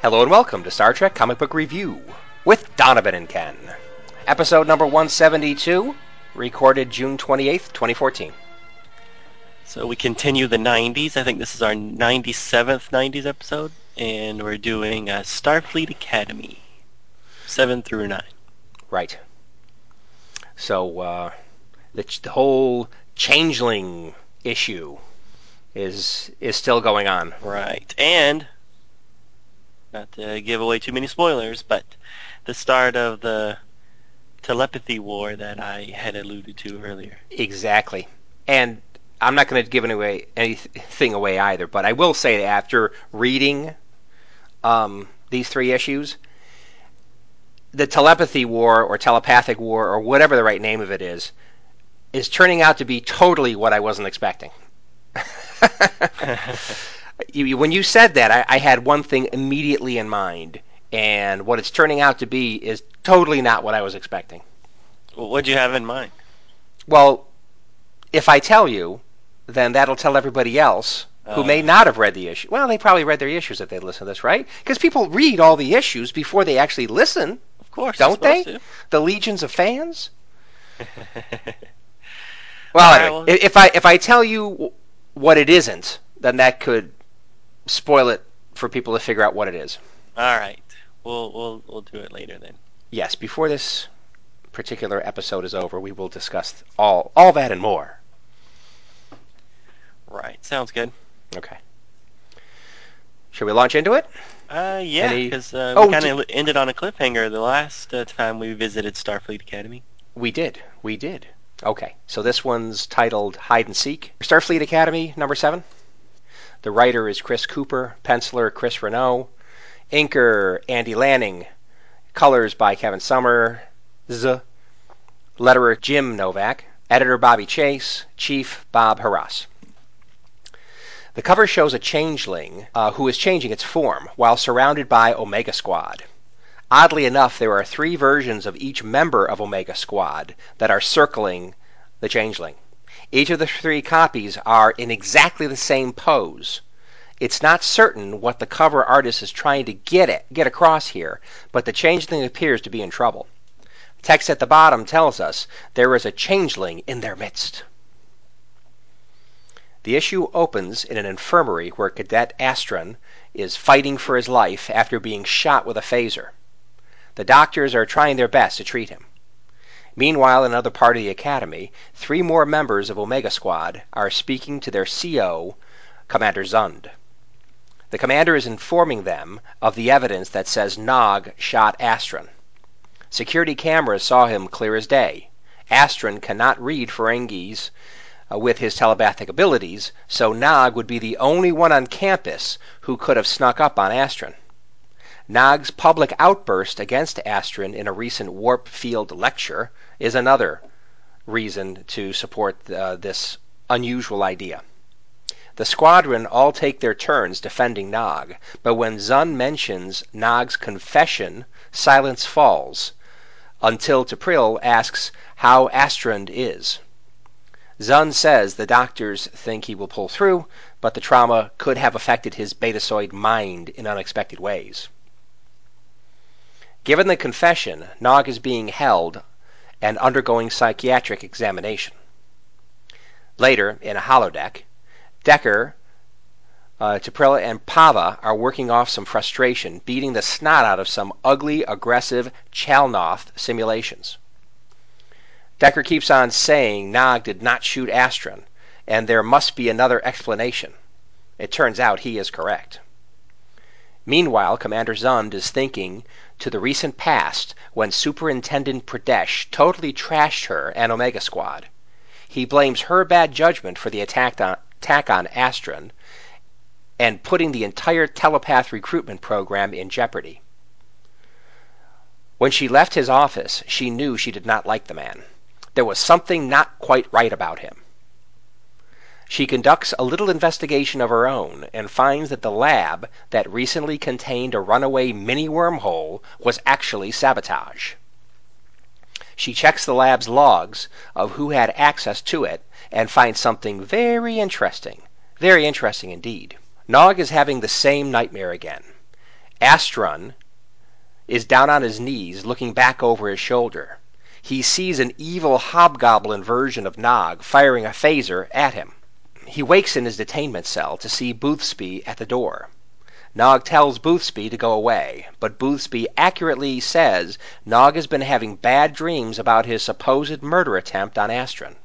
Hello and welcome to Star Trek Comic Book Review with Donovan and Ken. Episode number 172, recorded June 28th, 2014. So we continue the 90s. I think this is our 97th 90s episode, and we're doing uh, Starfleet Academy, 7 through 9. Right. So, uh, the, the whole changeling issue is is still going on. Right. And not to give away too many spoilers, but the start of the telepathy war that I had alluded to earlier. Exactly. And I'm not going to give away anything away either, but I will say that after reading um, these three issues, the telepathy war or telepathic war or whatever the right name of it is, is turning out to be totally what I wasn't expecting. you, when you said that, I, I had one thing immediately in mind, and what it's turning out to be is totally not what I was expecting. Well, what'd you have in mind? Well, if I tell you, then that'll tell everybody else who may Uh. not have read the issue. Well, they probably read their issues if they listen to this, right? Because people read all the issues before they actually listen. Of course, Don't they? The legions of fans. Well, All right, anyway, well- if I if I tell you what it isn't, then that could spoil it for people to figure out what it is. All right, we'll we'll we'll do it later then. Yes, before this particular episode is over, we will discuss all all that and more. Right, sounds good. Okay. Should we launch into it? Uh, yeah, because uh, Oh, we kind d- of ended on a cliffhanger the last uh, time we visited Starfleet Academy. We did. We did. Okay. So this one's titled Hide and Seek. Starfleet Academy, number seven. The writer is Chris Cooper, penciler Chris Renaud, inker Andy Lanning, colors by Kevin Somers, letterer Jim Novak, editor Bobby Chase, chief Bob Harras. The cover shows a changeling uh, who is changing its form while surrounded by Omega Squad. Oddly enough, there are three versions of each member of Omega Squad that are circling the changeling. Each of the three copies are in exactly the same pose. It's not certain what the cover artist is trying to get it, get across here, but the changeling appears to be in trouble. Text at the bottom tells us there is a changeling in their midst. The issue opens in an infirmary where Cadet Astron is fighting for his life after being shot with a phaser. The doctors are trying their best to treat him. Meanwhile, in another part of the academy, three more members of Omega Squad are speaking to their CO, Commander Zund. The commander is informing them of the evidence that says Nog shot Astron. Security cameras saw him clear as day. Astron cannot read Ferengis uh, with his telepathic abilities, so Nog would be the only one on campus who could have snuck up on Astron. Nog's public outburst against Astron in a recent warp field lecture is another reason to support uh, this unusual idea. The squadron all take their turns defending Nog, but when Zund mentions Nog's confession, silence falls until T'Pril asks how Astron is. Zund says the doctors think he will pull through, but the trauma could have affected his betazoid mind in unexpected ways. Given the confession, Nog is being held and undergoing psychiatric examination. Later, in a holodeck, Decker, uh, and Pava are working off some frustration, beating the snot out of some ugly, aggressive Chalnoth simulations. Decker keeps on saying Nog did not shoot Astron, and there must be another explanation. It turns out he is correct. Meanwhile, Commander Zund is thinking to the recent past when Superintendent Pradesh totally trashed her and Omega Squad. He blames her bad judgment for the attack on, attack on Astron and putting the entire telepath recruitment program in jeopardy. When she left his office, she knew she did not like the man. There was something not quite right about him. She conducts a little investigation of her own and finds that the lab that recently contained a runaway mini wormhole was actually sabotage. She checks the lab's logs of who had access to it and finds something very interesting. Very interesting indeed. Nog is having the same nightmare again. Astron is down on his knees looking back over his shoulder. He sees an evil hobgoblin version of Nog firing a phaser at him. He wakes in his detainment cell to see Boothby at the door. Nog tells Boothby to go away, but Boothby accurately says Nog has been having bad dreams about his supposed murder attempt on Astron.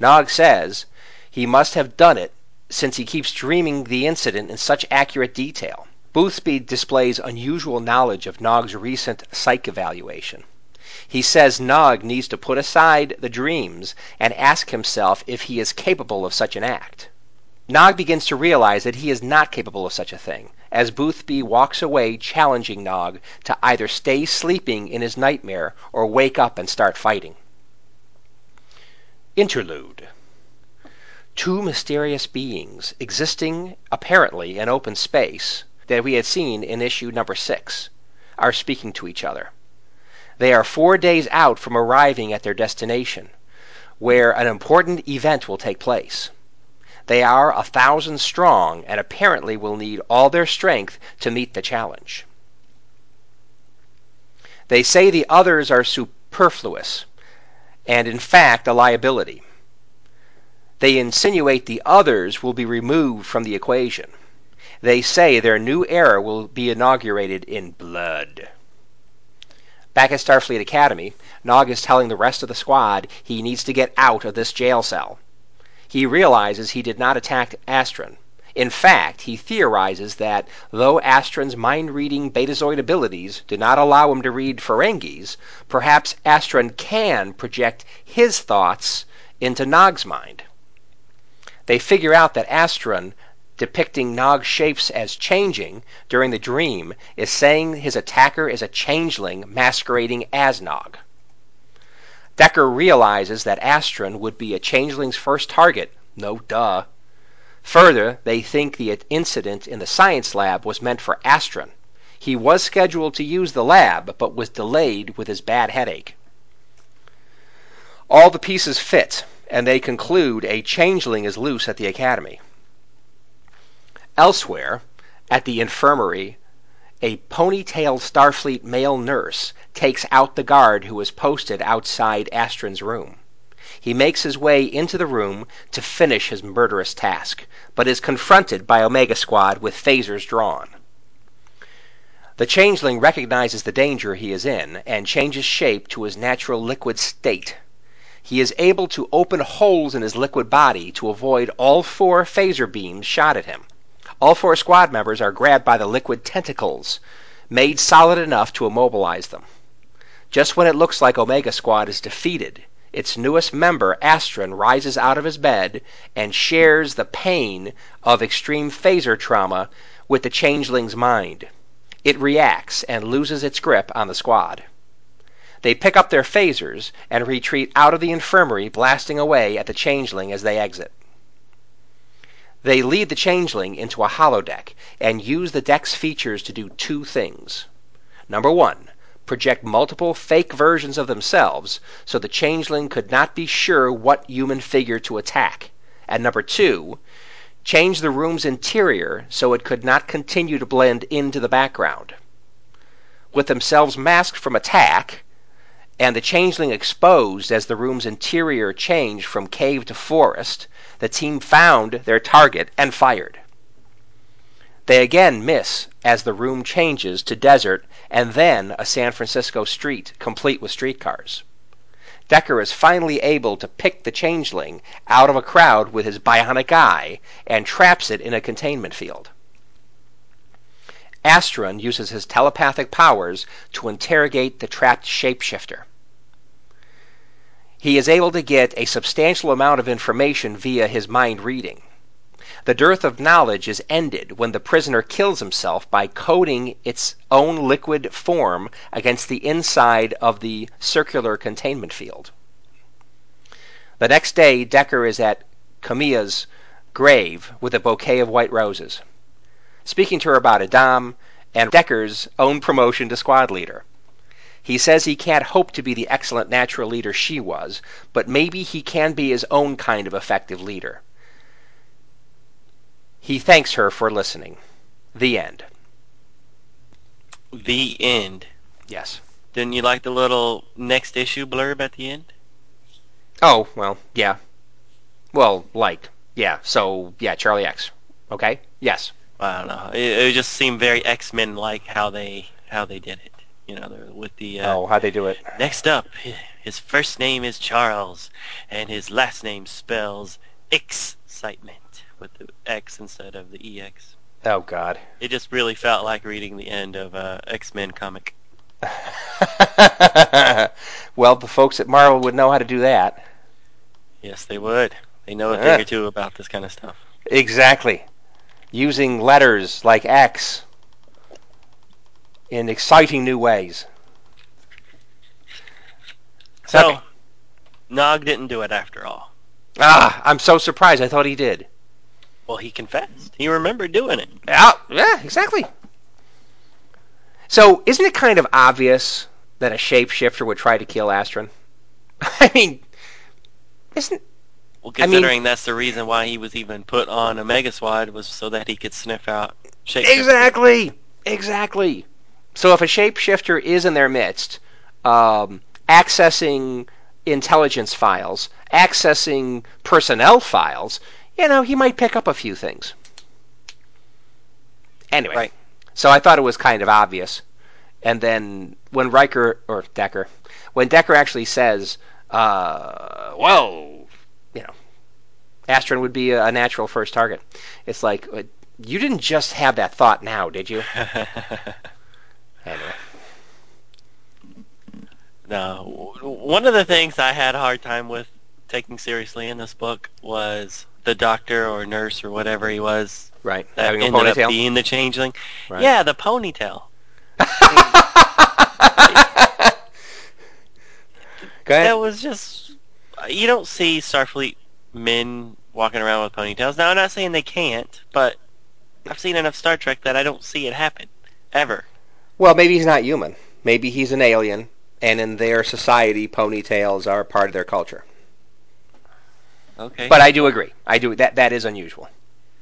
Nog says he must have done it since he keeps dreaming the incident in such accurate detail. Boothby displays unusual knowledge of Nog's recent psych evaluation. He says Nog needs to put aside the dreams and ask himself if he is capable of such an act. Nog begins to realize that he is not capable of such a thing, as Boothby walks away challenging Nog to either stay sleeping in his nightmare or wake up and start fighting. Interlude Two mysterious beings existing apparently in open space that we had seen in issue number six are speaking to each other. They are four days out from arriving at their destination, where an important event will take place. They are a thousand strong and apparently will need all their strength to meet the challenge. They say the others are superfluous, and in fact a liability. They insinuate the others will be removed from the equation. They say their new era will be inaugurated in blood. Back at Starfleet Academy, Nog is telling the rest of the squad he needs to get out of this jail cell. He realizes he did not attack Astron. In fact, he theorizes that though Astron's mind reading betazoid abilities do not allow him to read Ferengis, perhaps Astron can project his thoughts into Nog's mind. They figure out that Astron depicting Nog shapes as changing during the dream is saying his attacker is a changeling masquerading as Nog. Decker realizes that Astron would be a changeling's first target. No duh. Further, they think the incident in the science lab was meant for Astron. He was scheduled to use the lab, but was delayed with his bad headache. All the pieces fit, and they conclude a changeling is loose at the academy. Elsewhere, at the infirmary, a ponytailed Starfleet male nurse takes out the guard who is posted outside Astron's room. He makes his way into the room to finish his murderous task, but is confronted by Omega Squad with phasers drawn. The changeling recognizes the danger he is in and changes shape to his natural liquid state. He is able to open holes in his liquid body to avoid all four phaser beams shot at him. All four squad members are grabbed by the liquid tentacles, made solid enough to immobilize them. Just when it looks like Omega Squad is defeated, its newest member, Astron, rises out of his bed and shares the pain of extreme phaser trauma with the changeling's mind. It reacts and loses its grip on the squad. They pick up their phasers and retreat out of the infirmary, blasting away at the changeling as they exit. They lead the changeling into a holodeck and use the deck's features to do two things. Number one, project multiple fake versions of themselves so the changeling could not be sure what human figure to attack. And number two, change the room's interior so it could not continue to blend into the background. With themselves masked from attack, and the changeling exposed as the room's interior changed from cave to forest, the team found their target and fired. They again miss as the room changes to desert and then a San Francisco street complete with streetcars. Decker is finally able to pick the changeling out of a crowd with his bionic eye and traps it in a containment field. Astron uses his telepathic powers to interrogate the trapped shapeshifter. He is able to get a substantial amount of information via his mind reading. The dearth of knowledge is ended when the prisoner kills himself by coating its own liquid form against the inside of the circular containment field. The next day, Decker is at Camilla's grave with a bouquet of white roses, speaking to her about Adam and Decker's own promotion to squad leader. He says he can't hope to be the excellent natural leader she was, but maybe he can be his own kind of effective leader. He thanks her for listening. The end. The end. Yes. Didn't you like the little next issue blurb at the end? Oh, well, yeah. Well, like, yeah. So, yeah, Charlie X. Okay? Yes. I don't know. It, it just seemed very X Men like how they how they did it. You know, with the uh, Oh, how'd they do it? next up, his first name is Charles, and his last name spells excitement with the X instead of the EX. Oh, God. It just really felt like reading the end of a X Men comic. well, the folks at Marvel would know how to do that. Yes, they would. They know a thing or two about this kind of stuff. Exactly. Using letters like X in exciting new ways. So, Okay. Nog didn't do it after all. Ah, I'm so surprised. I thought he did. Well, he confessed. He remembered doing it. Yeah, yeah, exactly. So, isn't it kind of obvious that a shapeshifter would try to kill Astron? I mean, isn't Well, I mean- considering that's the reason why he was even put on Omega Squad was so that he could sniff out shapeshifters. exactly, exactly. So, if a shapeshifter is in their midst, um, accessing intelligence files, accessing personnel files, you know, he might pick up a few things. Anyway, Right. so I thought it was kind of obvious. And then when Riker or Decker, when Decker actually says, uh, "Well, you know, Astron would be a, natural first target," it's like uh, you didn't just have that thought now, did you? Anyway, no, one of the things I had a hard time with taking seriously in this book was the doctor or nurse or whatever he was right, that having a ended up being the changeling. Right. Yeah, the ponytail. Go ahead. That was just you don't see Starfleet men walking around with ponytails. Now I'm not saying they can't, but I've seen enough Star Trek that I don't see it happen ever. Well, maybe he's not human. Maybe he's an alien, and in their society, ponytails are part of their culture. Okay. But I do agree. I do that. That is unusual.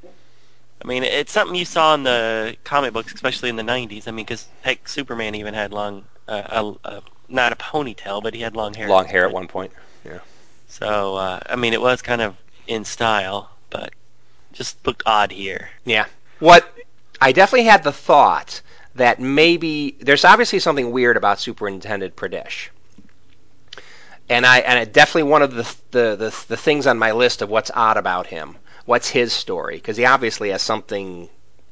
I mean, it's something you saw in the comic books, especially in the '90s. I mean, because heck, Superman even had long, uh, a, a, not a ponytail, but he had long hair. Long hair at one point. Yeah. So, uh, I mean, it was kind of in style, but just looked odd here. Yeah. What I definitely had the thought that maybe there's obviously something weird about Superintendent Pradesh. And I and it definitely one of the, the the the things on my list of what's odd about him. What's his story? Because he obviously has something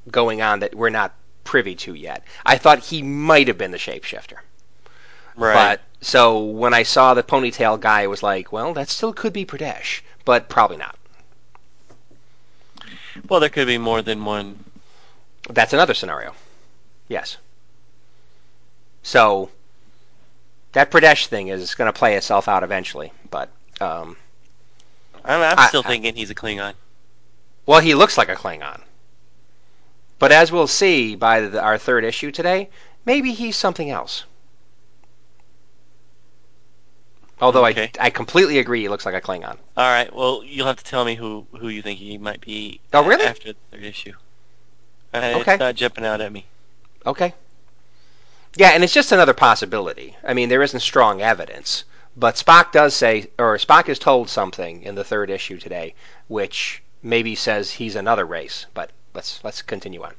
going on that we're not privy to yet. I thought he might have been the shapeshifter. Right. But so when I saw the ponytail guy, I was like, well, that still could be Pradesh, but probably not. well, there could be more than one. That's another scenario. Yes. So that Pradesh thing is going to play itself out eventually, but um, I'm, I'm I- still I- thinking he's a Klingon. well, he looks like a Klingon. But as we'll see by the, our third issue today, maybe he's something else. Although Okay. I, I completely agree, he looks like a Klingon. All right. Well, you'll have to tell me who who you think he might be. Oh, really? After the third issue. Uh, Okay. It's not jumping out at me. Okay. Yeah, and it's just another possibility. I mean, there isn't strong evidence, but Spock does say, or Spock is told something in the third issue today, which maybe says he's another race. But let's let's continue on.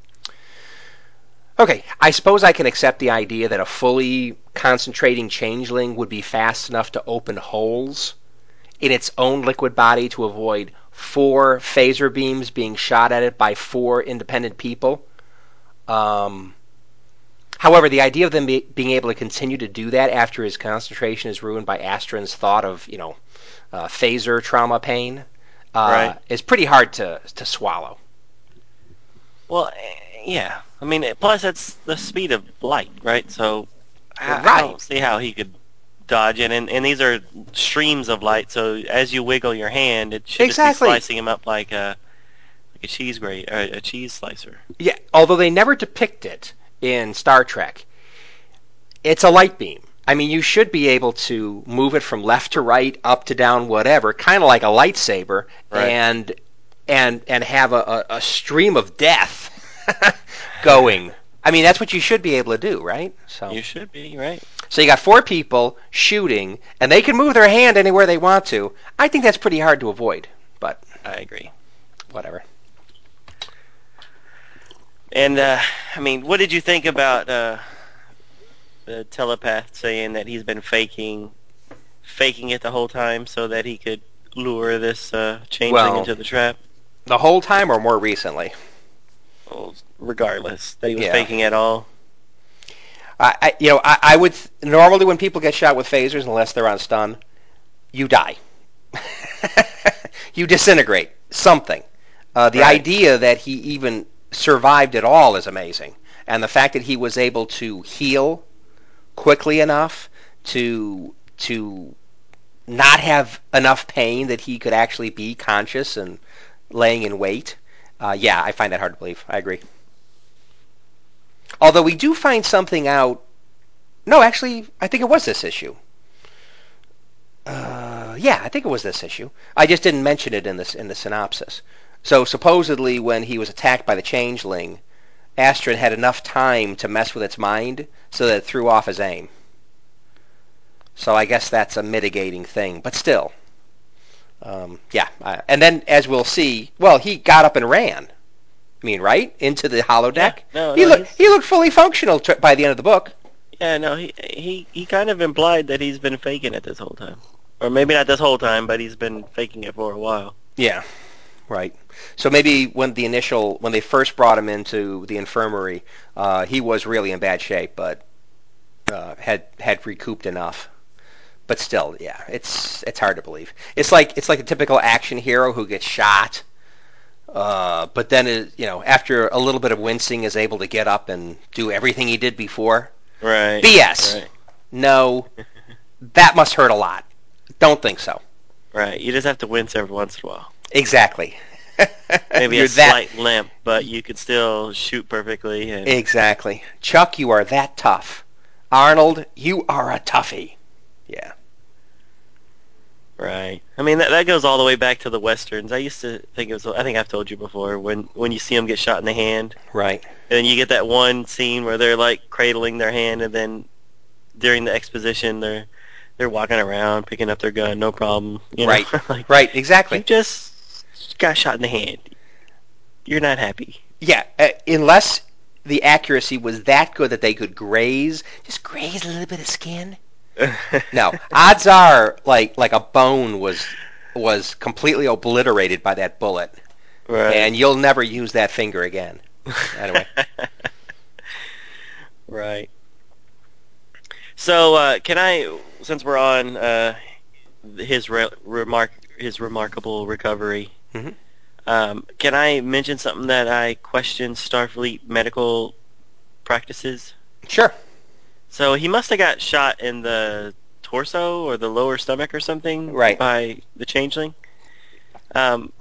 Okay, I suppose I can accept the idea that a fully concentrating changeling would be fast enough to open holes in its own liquid body to avoid four phaser beams being shot at it by four independent people. Um, However, the idea of them be, being able to continue to do that after his concentration is ruined by Astron's thought of, you know, uh, phaser trauma pain, uh, Right. is pretty hard to to swallow. Well, eh, yeah. I mean, plus it's the speed of light, right? So I, I Right. don't see how he could dodge it. And, and these are streams of light, so as you wiggle your hand, it should Exactly. just be slicing him up like a like a cheese grate a cheese slicer. Yeah, although they never depict it in Star Trek, it's a light beam. I mean, you should be able to move it from left to right, up to down, whatever, kind of like a lightsaber, Right. and and and have a, a, a stream of death going. I mean, that's what you should be able to do, right? So, You should be right. so you got four people shooting, and they can move their hand anywhere they want to. I think that's pretty hard to avoid, but I agree. whatever. And uh, I mean, what did you think about uh, the telepath saying that he's been faking, faking it the whole time so that he could lure this uh, changeling Well- into the trap? The whole time, or more recently? Well, regardless, that he was Yeah. faking it all. I, I you know, I, I would normally when people get shot with phasers, unless they're on stun, you die. you disintegrate. Something. Uh, the Right. idea that he even survived at all is amazing, and the fact that he was able to heal quickly enough to to not have enough pain that he could actually be conscious and laying in wait. Uh, yeah, I find that hard to believe. I agree. Although we do find something out. No, actually, I think it was this issue. Uh, yeah, I think it was this issue. I just didn't mention it in this in the synopsis. So supposedly, when he was attacked by the changeling, Astron had enough time to mess with its mind so that it threw off his aim. So I guess that's a mitigating thing, but still, um, yeah. I, and then, as we'll see, well, he got up and ran. I mean, right into the holodeck. Yeah, no, he no, looked he looked fully functional tr- by the end of the book. Yeah, no, he he he kind of implied that he's been faking it this whole time, or maybe not this whole time, but he's been faking it for a while. Yeah, right. So maybe when the initial when they first brought him into the infirmary, uh, he was really in bad shape, but uh, had had recouped enough. But still, yeah, it's it's hard to believe. It's like it's like a typical action hero who gets shot, uh, but then is, you know after a little bit of wincing is able to get up and do everything he did before. Right. BS. Right. No, that must hurt a lot. Don't think so. Right. You just have to wince every once in a while. Exactly. Maybe You're a that slight limp, but you could still shoot perfectly. And Exactly. Chuck, you are that tough. Arnold, you are a toughie. Yeah. Right. I mean, that, that goes all the way back to the westerns. I used to think it was. I think I've told you before when when you see them get shot in the hand, Right. and then you get that one scene where they're like cradling their hand, and then during the exposition they're they're walking around picking up their gun, no problem. You know? Right. like Right. you Exactly. just got shot in the hand. You're not happy. Yeah. Uh, unless the accuracy was that good that they could graze, just graze a little bit of skin. No. Odds are, like like a bone was was completely obliterated by that bullet, Right. and you'll never use that finger again. Anyway. right. So, uh, can I, since we're on uh, his re- remark, his remarkable recovery, Mhm. um, can I mention something that I question Starfleet medical practices? Sure. So he must have got shot in the torso or the lower stomach or something Right. by the changeling. Um,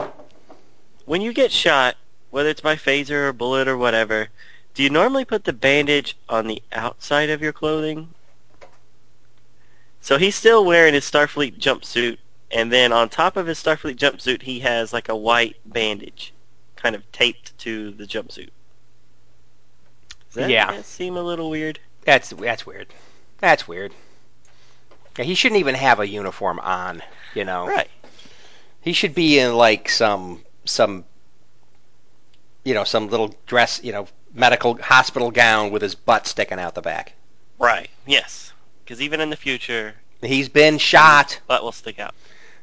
when you get shot, whether it's by phaser or bullet or whatever, do you normally put the bandage on the outside of your clothing? So he's still wearing his Starfleet jumpsuit, and then on top of his Starfleet jumpsuit, he has like a white bandage, kind of taped to the jumpsuit. Does that, Yeah. that seem a little weird? That's that's weird. That's weird. Yeah, he shouldn't even have a uniform on. You know. Right. He should be in like some some you know some little dress you know medical hospital gown with his butt sticking out the back. Right. Yes. Because even in the future, He's been shot. butt will stick out.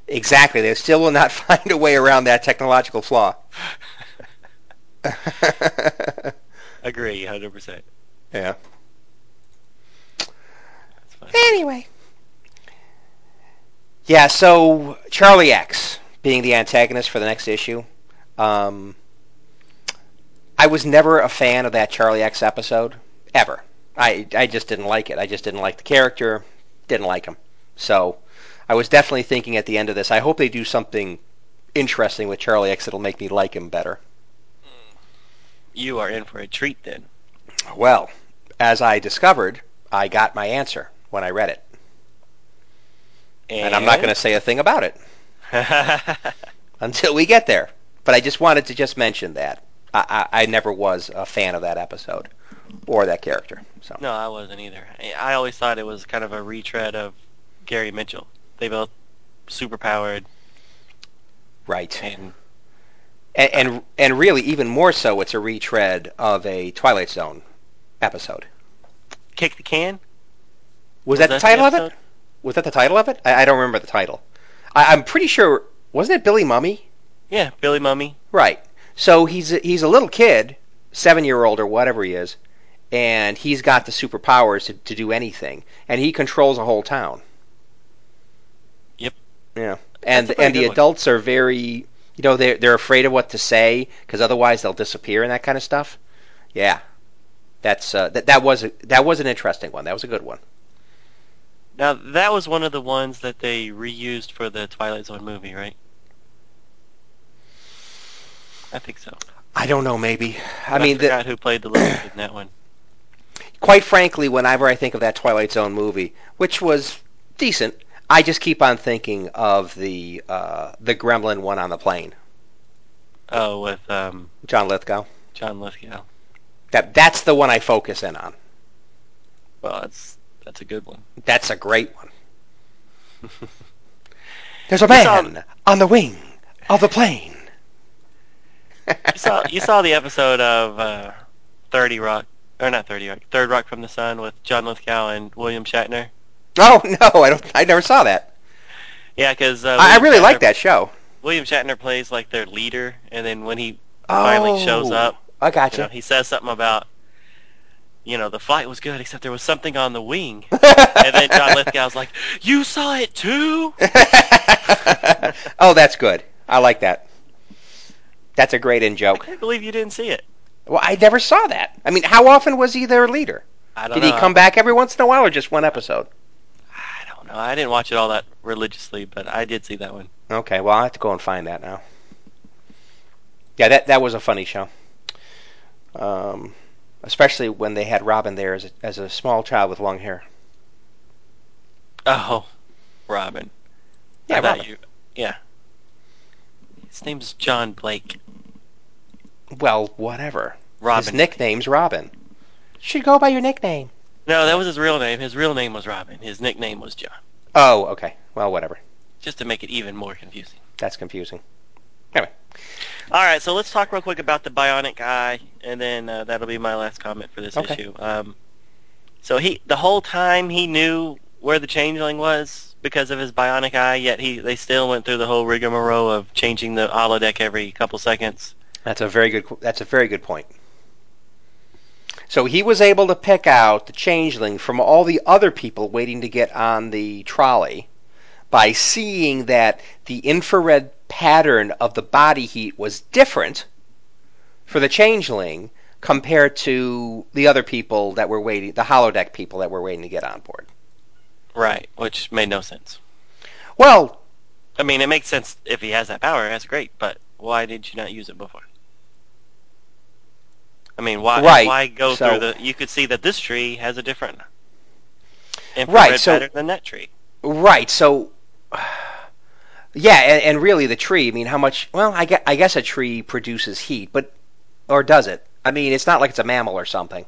Exactly. They still will not find a way around that technological flaw. Agree, hundred percent. yeah. Anyway. Yeah, so Charlie X, being the antagonist for the next issue. Um, I was never a fan of that Charlie X episode ever. I I just didn't like it. I just didn't like the character. Didn't like him. So I was definitely thinking at the end of this. I hope they do something interesting with Charlie X that'll make me like him better. Mm. You are in for a treat then. Well, as I discovered, I got my answer when I read it, and I'm not going to say a thing about it until we get there. But I just wanted to just mention that I, I, I never was a fan of that episode or that character. So no, I wasn't either. I always thought it was kind of a retread of Gary Mitchell. They both super powered right, and and, and and really even more so, it's a retread of a Twilight Zone episode. kick the can. Was, that, the title of it? Was that the title of it? I, I don't remember the title. I, I'm pretty sure wasn't it Billy Mumy? Yeah, Billy Mumy. Right. So he's a, he's a little kid, seven year old or whatever he is, and he's got the superpowers to, to do anything, and he controls a whole town. Yep. Yeah. And That's a pretty and the good one. adults are very, you know, they're they're afraid of what to say because otherwise they'll disappear and that kind of stuff. Yeah. That's uh, that that was a, that was an interesting one. That was a good one. Now that was one of the ones that they reused for the Twilight Zone movie, right? I think so. I don't know. Maybe. I I mean, the, forgot who played the little kid in that one. quite frankly, whenever I think of that Twilight Zone movie, which was decent, I just keep on thinking of the uh, the Gremlin one on the plane, Oh, with um, John Lithgow. John Lithgow. That that's the one I focus in on. Well, that's that's a good one. That's a great one. There's a You saw- man on the wing of the plane. You saw you saw the episode of uh, Thirty Rock, or not Thirty Rock, Third Rock from the Sun with John Lithgow and William Shatner. Oh no, I don't. I never saw that. Yeah, because uh, I, I really like that show. William Shatner plays like their leader, and then when he finally shows Oh, up, I you gotcha. know, he says something about, you know, the flight was good except there was something on the wing. and then John Lithgow's like, "You saw it too?" oh, that's good. I like that. That's a great in joke. I can't believe you didn't see it. Well, I never saw that. I mean, how often was he their leader? I don't Did know. he come back every once in a while, or just one episode? I didn't watch it all that religiously, but I did see that one. Okay, well, I have to go and find that now. Yeah, that that was a funny show. Um, especially when they had Robin there as a, as a small child with long hair. Oh, Robin. Yeah, Robin. You, yeah. His name's John Blake. Well, whatever. Robin. His nickname's Robin. Should go by your nickname. No, that was his real name. His real name was Robin. His nickname was John. Oh, okay. Well, whatever. Just to make it even more confusing. That's confusing. Anyway. All right, so let's talk real quick about the Bionic Eye, and then uh, that'll be my last comment for this Okay. issue. Um, so he, the whole time, he knew where the Changeling was because of his Bionic Eye. Yet he, they still went through the whole rigmarole of changing the holodeck every couple seconds. That's a very good. That's a very good point. So he was able to pick out the changeling from all the other people waiting to get on the trolley by seeing that the infrared pattern of the body heat was different for the changeling compared to the other people that were waiting, the holodeck people that were waiting to get on board. Right, which made no sense. Well, I mean, it makes sense if he has that power. That's great, but why did you not use it before? I mean, why Right, why go so- through the? You could see that this tree has a different infrared Right, so- pattern than that tree. Right. So, yeah, and, and really the tree. I mean, how much? Well, I guess, I guess a tree produces heat, but or does it? I mean, it's not like it's a mammal or something.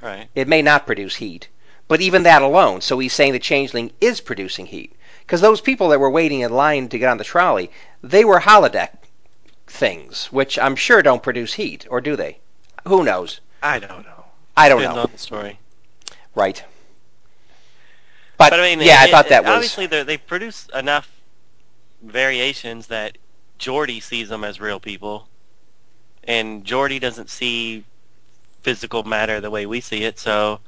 Right. It may not produce heat, but even that alone. So he's saying the changeling is producing heat because those people that were waiting in line to get on the trolley, they were holodeck things, which I'm sure don't produce heat, or do they? Who knows? I don't know. I don't Depends know. on the story. Right. But, But I mean, yeah, I it- thought it- that was obviously they produce enough variations that Geordi sees them as real people, and Geordi doesn't see physical matter the way we see it. So,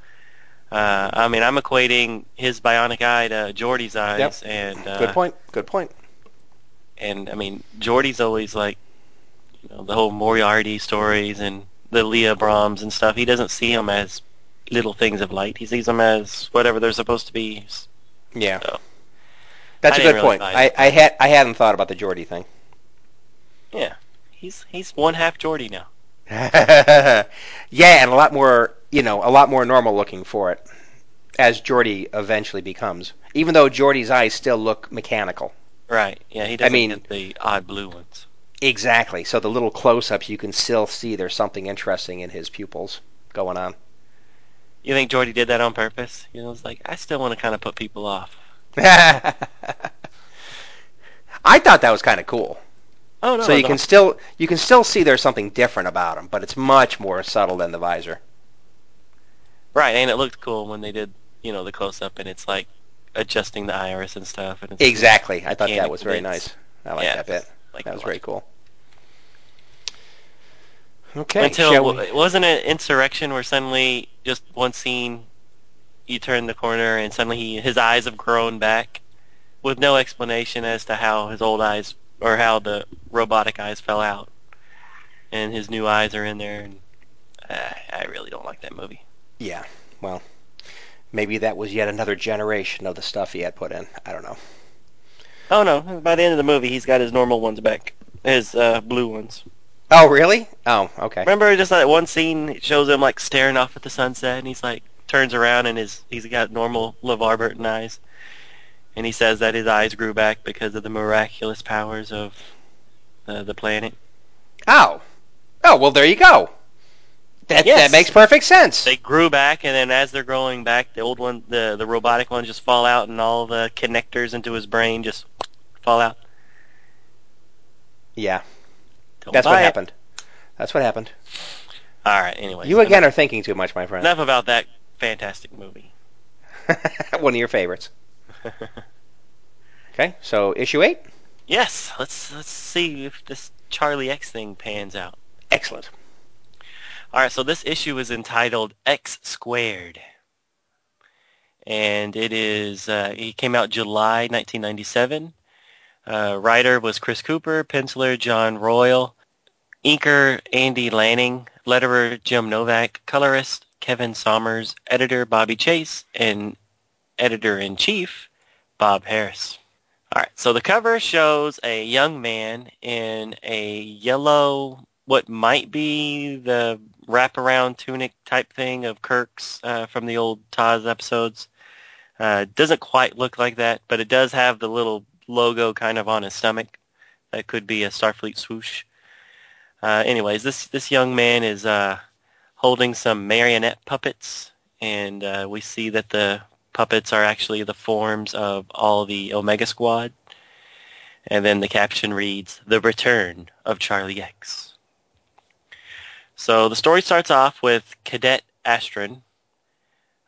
uh, I mean, I'm equating his bionic eye to Geordi's eyes, Yep. and uh, good point. Good point. And I mean, Geordi's always like, you know, the whole Moriarty stories and the Leah Brahms and stuff. He doesn't see them as little things of light. He sees them as whatever they're supposed to be. Yeah. So, That's I a good really point. I. I had I hadn't thought about the Geordi thing. yeah, he's he's one half Geordi now. yeah, and a lot more, you know, a lot more normal looking for it as Geordi eventually becomes. Even though Geordi's eyes still look mechanical. Right. Yeah, he doesn't mean- get the odd blue ones. Exactly. So the little close-ups, you can still see there's something interesting in his pupils going on. You think Geordi did that on purpose? You know, it's like I still want to kind of put people off. I thought that was kind of cool. Oh no! so you can awesome. still you can still see there's something different about him, but it's much more subtle than the visor. right, and it looked cool when they did, you know, the close up, and it's like adjusting the iris and stuff. And it's Exactly. I thought that was very nice. I like Yeah, that bit. Like That was very cool. Okay. Until we- wasn't it insurrection where suddenly just one scene, you turn the corner and suddenly he, his eyes have grown back, with no explanation as to how his old eyes or how the robotic eyes fell out, and his new eyes are in there. And uh, I really don't like that movie. Yeah. Well, maybe that was yet another generation of the stuff he had put in. I don't know. Oh no! By the end of the movie, he's got his normal ones back, his uh, blue ones. Oh, really? Oh, okay. Remember just that one scene it shows him like staring off at the sunset, and he's like turns around and his he's got normal LeVar Burton eyes, and he says that his eyes grew back because of the miraculous powers of uh, the planet. Oh. Oh, well, there you go. That Yes. that makes perfect sense. They grew back, and then as they're growing back, the old one, the the robotic ones, just fall out, and all the connectors into his brain just fall out. yeah. Don't That's what it. happened. That's what happened. All right. Anyway, You again are thinking too much, my friend. enough about that fantastic movie. One of your favorites. Okay, so issue eight. yes, let's let's see if this Charlie X thing pans out. Excellent. All right, so this issue is entitled X Squared, and it is uh, it came out July 1997. Uh, writer was Chris Cooper, penciler John Royle, inker Andy Lanning, letterer Jim Novak, colorist Kevin Somers, editor Bobby Chase, and editor-in-chief Bob Harras. All right, so the cover shows a young man in a yellow, what might be the wraparound tunic type thing of Kirk's uh, from the old TOS episodes. Uh, doesn't quite look like that, but it does have the little logo kind of on his stomach. That could be a Starfleet swoosh. Uh, anyways, this this young man is uh, holding some marionette puppets, and uh, we see that the puppets are actually the forms of all the Omega Squad. And then the caption reads, The Return of Charlie X. So the story starts off with Cadet Astron.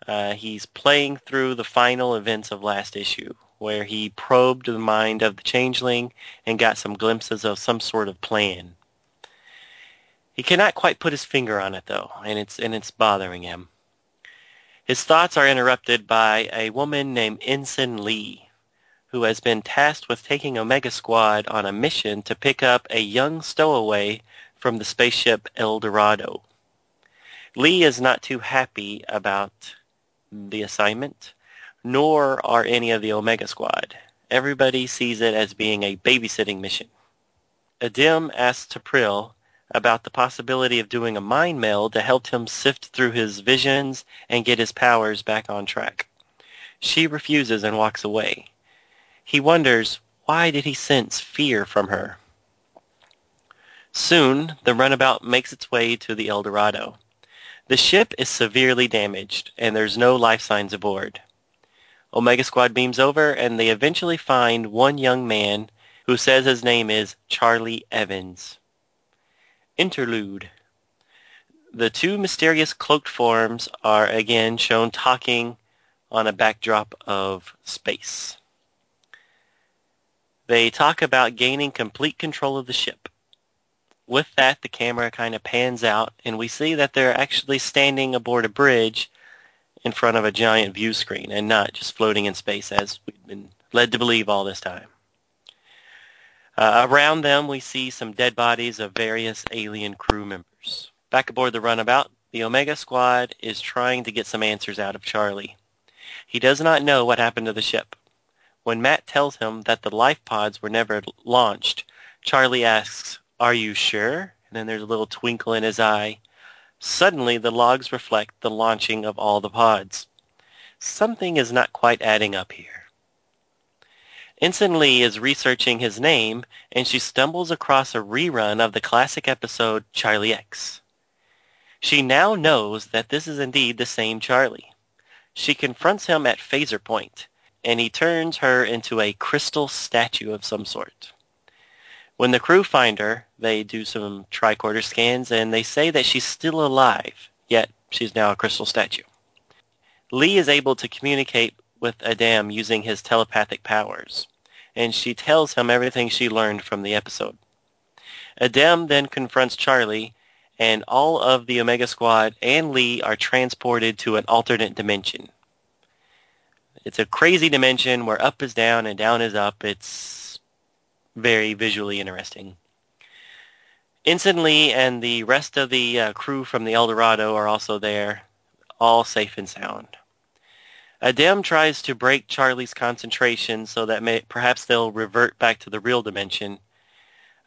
Uh, he's playing through the final events of last issue, where he probed the mind of the changeling and got some glimpses of some sort of plan. He cannot quite put his finger on it though, and it's and it's bothering him. His thoughts are interrupted by a woman named Ensign Lee, who has been tasked with taking Omega Squad on a mission to pick up a young stowaway from the spaceship El Dorado. Lee is not too happy about the assignment, nor are any of the Omega Squad. Everybody sees it as being a babysitting mission. Adim asks T'Pril about the possibility of doing a mind meld to help him sift through his visions and get his powers back on track. She refuses and walks away. He wonders why did he sense fear from her. Soon, the runabout makes its way to the El Dorado. The ship is severely damaged, and there's no life signs aboard. Omega Squad beams over, and they eventually find one young man who says his name is Charlie Evans. Interlude. The two mysterious cloaked forms are again shown talking on a backdrop of space. They talk about gaining complete control of the ship. With that, the camera kind of pans out, and we see that they're actually standing aboard a bridge in front of a giant view screen and not just floating in space as we've been led to believe all this time. Uh, around them, we see some dead bodies of various alien crew members. Back aboard the runabout, the Omega Squad is trying to get some answers out of Charlie. He does not know what happened to the ship. When Matt tells him that the life pods were never launched, Charlie asks, Are you sure? And then there's a little twinkle in his eye. Suddenly, the logs reflect the launching of all the pods. Something is not quite adding up here. Ensign Lee is researching his name, and she stumbles across a rerun of the classic episode Charlie X. She now knows that this is indeed the same Charlie. She confronts him at phaser point, and he turns her into a crystal statue of some sort. When the crew find her, they do some tricorder scans, and they say that she's still alive, yet she's now a crystal statue. Lee is able to communicate with Edam using his telepathic powers, and she tells him everything she learned from the episode. Edam then confronts Charlie, and all of the Omega Squad and Lee are transported to an alternate dimension. It's a crazy dimension where up is down and down is up. It's very visually interesting. Ensign Lee and the rest of the uh, crew from the El Dorado are also there, all safe and sound. Edam tries to break Charlie's concentration so that may, perhaps they'll revert back to the real dimension.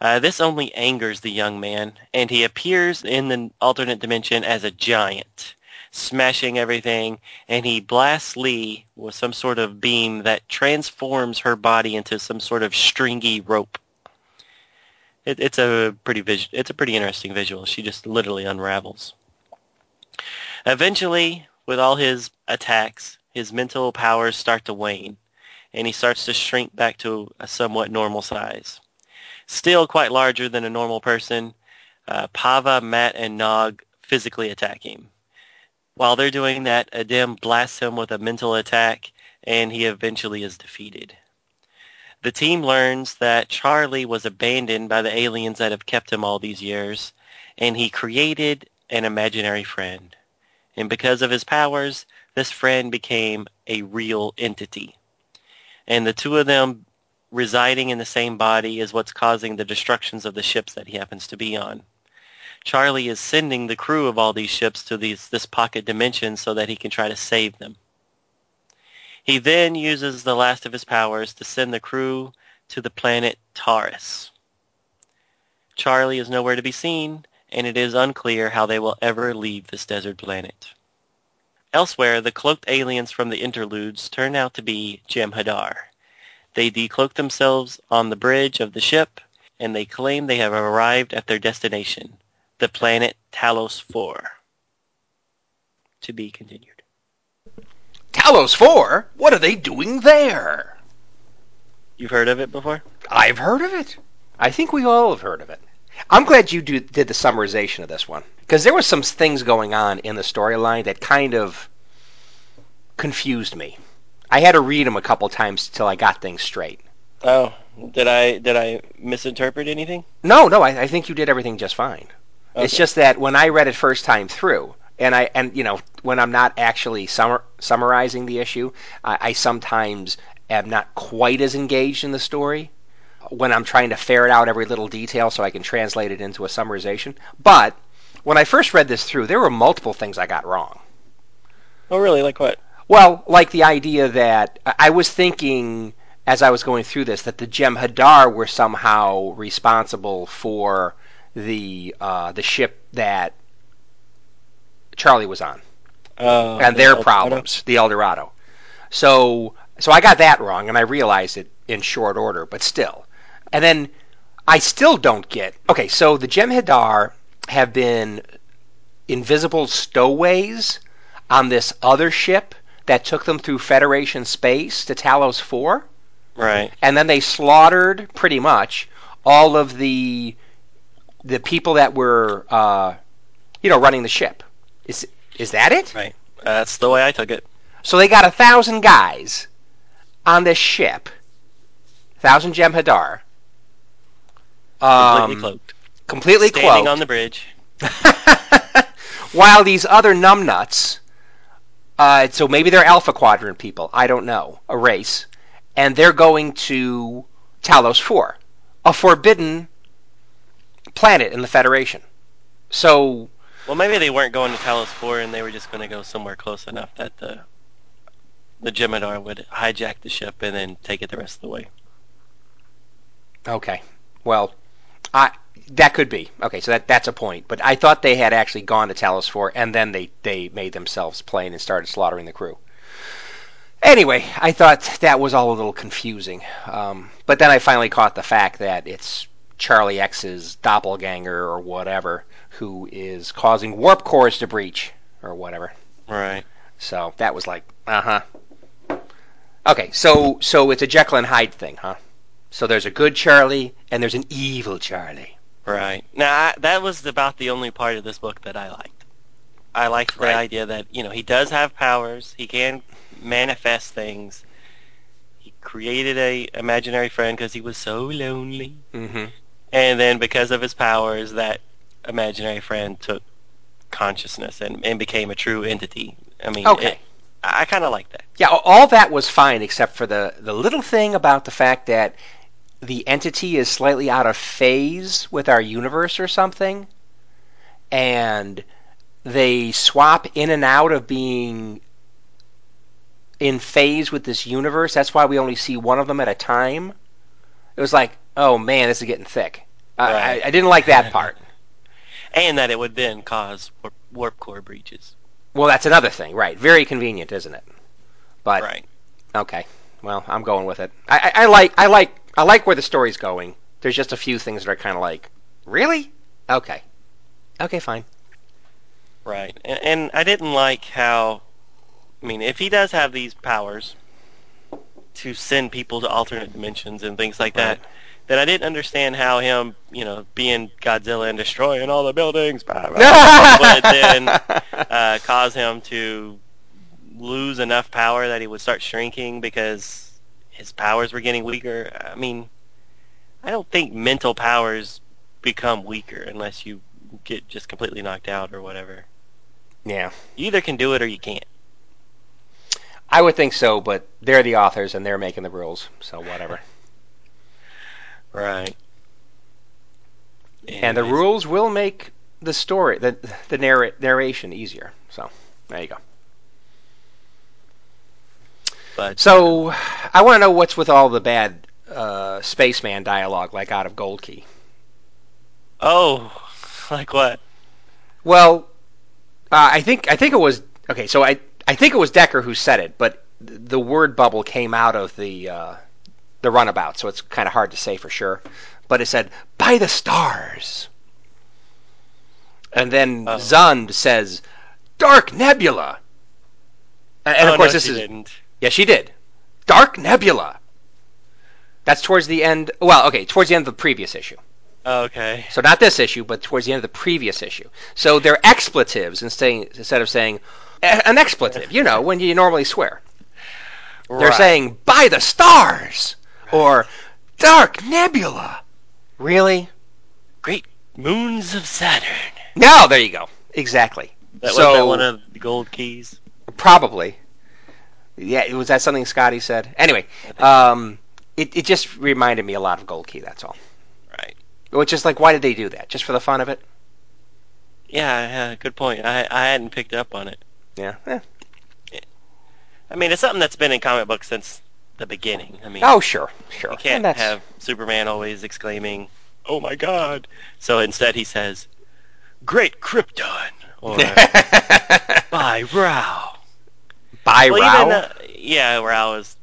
Uh, this only angers the young man, and he appears in the alternate dimension as a giant, smashing everything, and he blasts Lee with some sort of beam that transforms her body into some sort of stringy rope. It, it's a pretty vis- it's a pretty interesting visual. She just literally unravels. Eventually, with all his attacks, his mental powers start to wane, and he starts to shrink back to a somewhat normal size. Still quite larger than a normal person, uh, Pava, Matt, and Nog physically attack him. While they're doing that, Edam blasts him with a mental attack, and he eventually is defeated. The team learns that Charlie was abandoned by the aliens that have kept him all these years, and he created an imaginary friend. And because of his powers, this friend became a real entity. And the two of them residing in the same body is what's causing the destructions of the ships that he happens to be on. Charlie is sending the crew of all these ships to these, this pocket dimension so that he can try to save them. He then uses the last of his powers to send the crew to the planet Taurus. Charlie is nowhere to be seen, and it is unclear how they will ever leave this desert planet. Elsewhere, the cloaked aliens from the interludes turn out to be Jem'Hadar. They decloak themselves on the bridge of the ship, and they claim they have arrived at their destination, the planet Talos 4. To be continued. Talos 4? What are they doing there? You've heard of it before? I've heard of it. I think we all have heard of it. I'm glad you do, did the summarization of this one because there were some things going on in the storyline that kind of confused me. I had to read them a couple times till I got things straight. Oh, did I did I misinterpret anything? No, no, I, I think you did everything just fine. Okay. It's just that when I read it first time through, and I and you know when I'm not actually summar, summarizing the issue, I, I sometimes am not quite as engaged in the story when I'm trying to ferret out every little detail so I can translate it into a summarization. But when I first read this through, there were multiple things I got wrong. Oh, really? Like what? Well, like the idea that I was thinking as I was going through this that the Jem'Hadar were somehow responsible for the uh, the ship that Charlie was on Uh, and their problems, the Eldorado. So so I got that wrong, and I realized it in short order, but still. And then I still don't get. Okay, so the Jem'Hadar have been invisible stowaways on this other ship that took them through Federation space to Talos 4, Right. and then they slaughtered pretty much all of the the people that were uh, you know running the ship. Is is that it? Right. That's the way I took it. So they got a thousand guys on this ship, thousand Jem'Hadar, Completely um, completely cloaked. completely Standing cloaked, on the bridge. while these other numbnuts, uh, so maybe they're Alpha Quadrant people, I don't know, a race, and they're going to Talos 4, a forbidden planet in the Federation. So Well, maybe they weren't going to Talos 4 and they were just going to go somewhere close enough that the the Jem'Hadar would hijack the ship and then take it the rest of the way. Okay. Well, I that could be. Okay, so that that's a point. But I thought they had actually gone to Talos 4 and then they they made themselves plain and started slaughtering the crew. Anyway, I thought that was all a little confusing. Um, but then I finally caught the fact that it's Charlie X's doppelganger or whatever who is causing warp cores to breach or whatever. Right. So that was like, uh huh. Okay, so so it's a Jekyll and Hyde thing, huh? So there's a good Charlie and there's an evil Charlie. Right. Now, I, that was about the only part of this book that I liked. I liked the Right. idea that, you know, he does have powers. He can manifest things. He created a imaginary friend because he was so lonely. Mm-hmm. And then because of his powers, that imaginary friend took consciousness and, and became a true entity. I mean, Okay. it- I kind of like that. Yeah, all that was fine except for the the little thing about the fact that the entity is slightly out of phase with our universe or something, and they swap in and out of being in phase with this universe. That's why we only see one of them at a time. It was like, oh man, this is getting thick. I, Right. I, I didn't like that part. And that it would then cause warp, warp core breaches. Well, that's another thing, right? Very convenient, isn't it? But right. okay, well, I'm going with it. I, I, I like, I like, I like where the story's going. There's just a few things that are kind of like, really? Okay, okay, fine. Right. And, and I didn't like how, I mean, if he does have these powers to send people to alternate dimensions and things like that, Then I didn't understand how him, you know, being Godzilla and destroying all the buildings blah, blah, blah, would then uh, cause him to lose enough power that he would start shrinking because his powers were getting weaker. I mean, I don't think mental powers become weaker unless you get just completely knocked out or whatever. yeah, You either can do it or you can't. I would think so, but they're the authors and they're making the rules, so whatever. Right. And the rules will make the story, the the narr- narration easier. So there you go. But So I want to know what's with all the bad uh, spaceman dialogue, like out of Gold Key. oh, like what? Well, uh, I think I think it was okay. So I I think it was Decker who said it, but th- the word bubble came out of the uh, the runabout, so it's kind of hard to say for sure. But it said by the stars, and then Oh. Zund says Dark Nebula, and, and oh, of course no, this she is didn't. yeah she did Dark Nebula. That's towards the end. Well, okay, towards the end of the previous issue. Okay. So not this issue, but towards the end of the previous issue. So they're expletives instead of saying "Eh, an expletive. You know, when you normally swear. They're Right. saying by the stars or dark nebula. Really? great moons of Saturn. Now there you go. Exactly. That so was that one of the gold keys. probably. Yeah, was that something Scotty said? Anyway, um, it it just reminded me a lot of Gold Key. That's all. Right. Which is like, why did they do that? Just for the fun of it? Yeah, yeah, good point. I I hadn't picked up on it. Yeah. Eh. I mean, it's something that's been in comic books since the beginning. I mean, Oh, sure, sure. you can't have Superman always exclaiming, "Oh my God!" So instead, he says, "Great Krypton," or "By Rao." By well, Rao. even uh, yeah, Rao is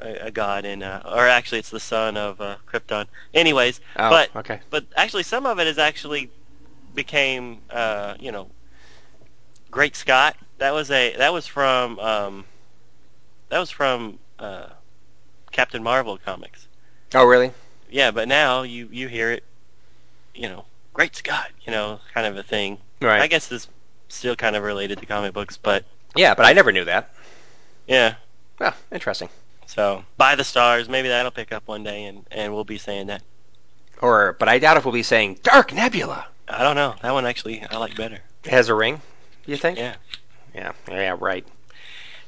a, a god in, uh, or actually, it's the son of uh, Krypton. Anyways, oh, but okay. but actually, some of it is actually became, uh, you know, Great Scott. That was a that was from um, that was from uh, Captain Marvel comics. Oh, really? Yeah, but now you you hear it, you know, Great Scott, you know, kind of a thing. Right. I guess it's still kind of related to comic books, but Yeah, but I never knew that. yeah. Oh, interesting. So by the stars, maybe that'll pick up one day, and and we'll be saying that. Or, but I doubt if we'll be saying Dark Nebula. I don't know. That one actually I like better. It has a ring. You think? Yeah. Yeah. Yeah. Right.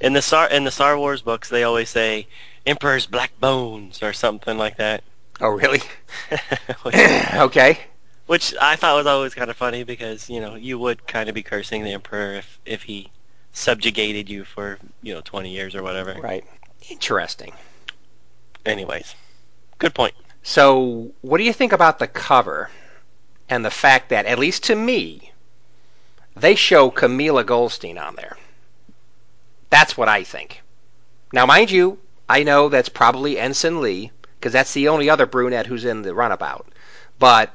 In the Star in the Star Wars books, they always say Emperor's Black Bones or something like that. Oh, really? which, okay. which I thought was always kind of funny because you know you would kind of be cursing the emperor if if he subjugated you for you know 20 years or whatever. Right. Interesting. Anyways, good point. So, what do you think about the cover and the fact that, at least to me, they show Camila Goldstein on there? That's what I think. Now, mind you, I know that's probably Ensign Lee because that's the only other brunette who's in the runabout. But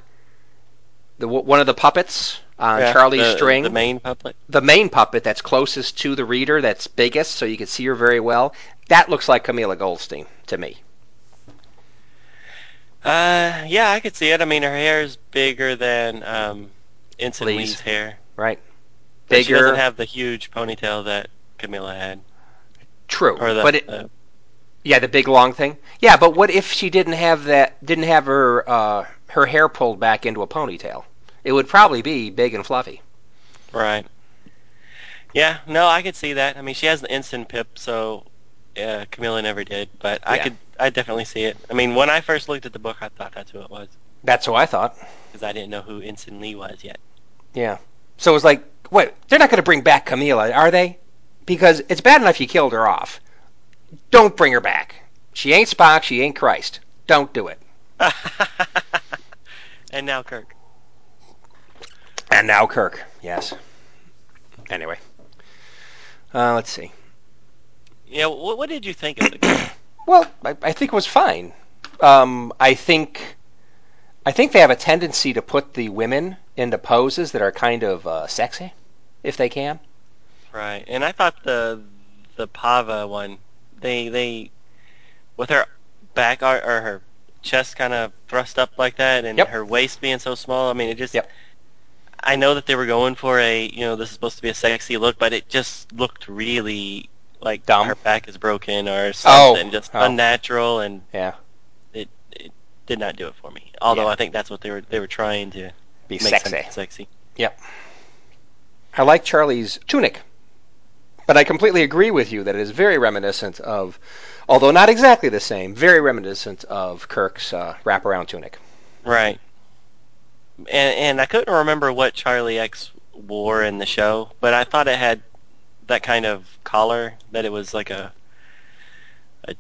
the one of the puppets on Yeah, Charlie's the, string, the main puppet. the main puppet that's closest to the reader, that's biggest, so you can see her very well. That looks like Camila Goldstein to me. Uh, yeah, I could see it. I mean, her hair is bigger than um, Ensign Lee's. Hair. Right? But She doesn't have the huge ponytail that Camilla had, True, or the, but it, the yeah, the big long thing. Yeah, but what if she didn't have that? Didn't have her uh, her hair pulled back into a ponytail? It would probably be big and fluffy. right. Yeah, no, I could see that. I mean, she has the instant pip, so uh, Camilla never did. But I Yeah. could, I definitely see it. I mean, when I first looked at the book, I thought that's who it was That's who I thought. because I didn't know who Ensign Lee was yet. Yeah. So it was like, wait, they're not going to bring back Camilla, are they? Because it's bad enough you killed her off. Don't bring her back. She ain't Spock. She ain't Christ. Don't do it. and now Kirk. And now Kirk. Yes. Anyway. Uh, let's see. Yeah, what, what did you think of the? Well, I, I think it was fine. Um, I think, I think they have a tendency to put the women into poses that are kind of uh, sexy, if they can. Right, and I thought the the Pava one, they they with her back ar- or her chest kind of thrust up like that, and Yep. her waist being so small. I mean, it just. Yep. I know that they were going for a, you know, this is supposed to be a sexy look, but it just looked really like Dumb? her back is broken or oh. something, just oh. unnatural, and Yeah. it it did not do it for me. Although Yeah. I think that's what they were they were trying to Be make sexy. sexy. I like Charlie's tunic, but I completely agree with you that it is very reminiscent of, although not exactly the same, very reminiscent of Kirk's uh, wraparound tunic. Right. And and I couldn't remember what Charlie X wore in the show, but I thought it had that kind of collar that it was like a a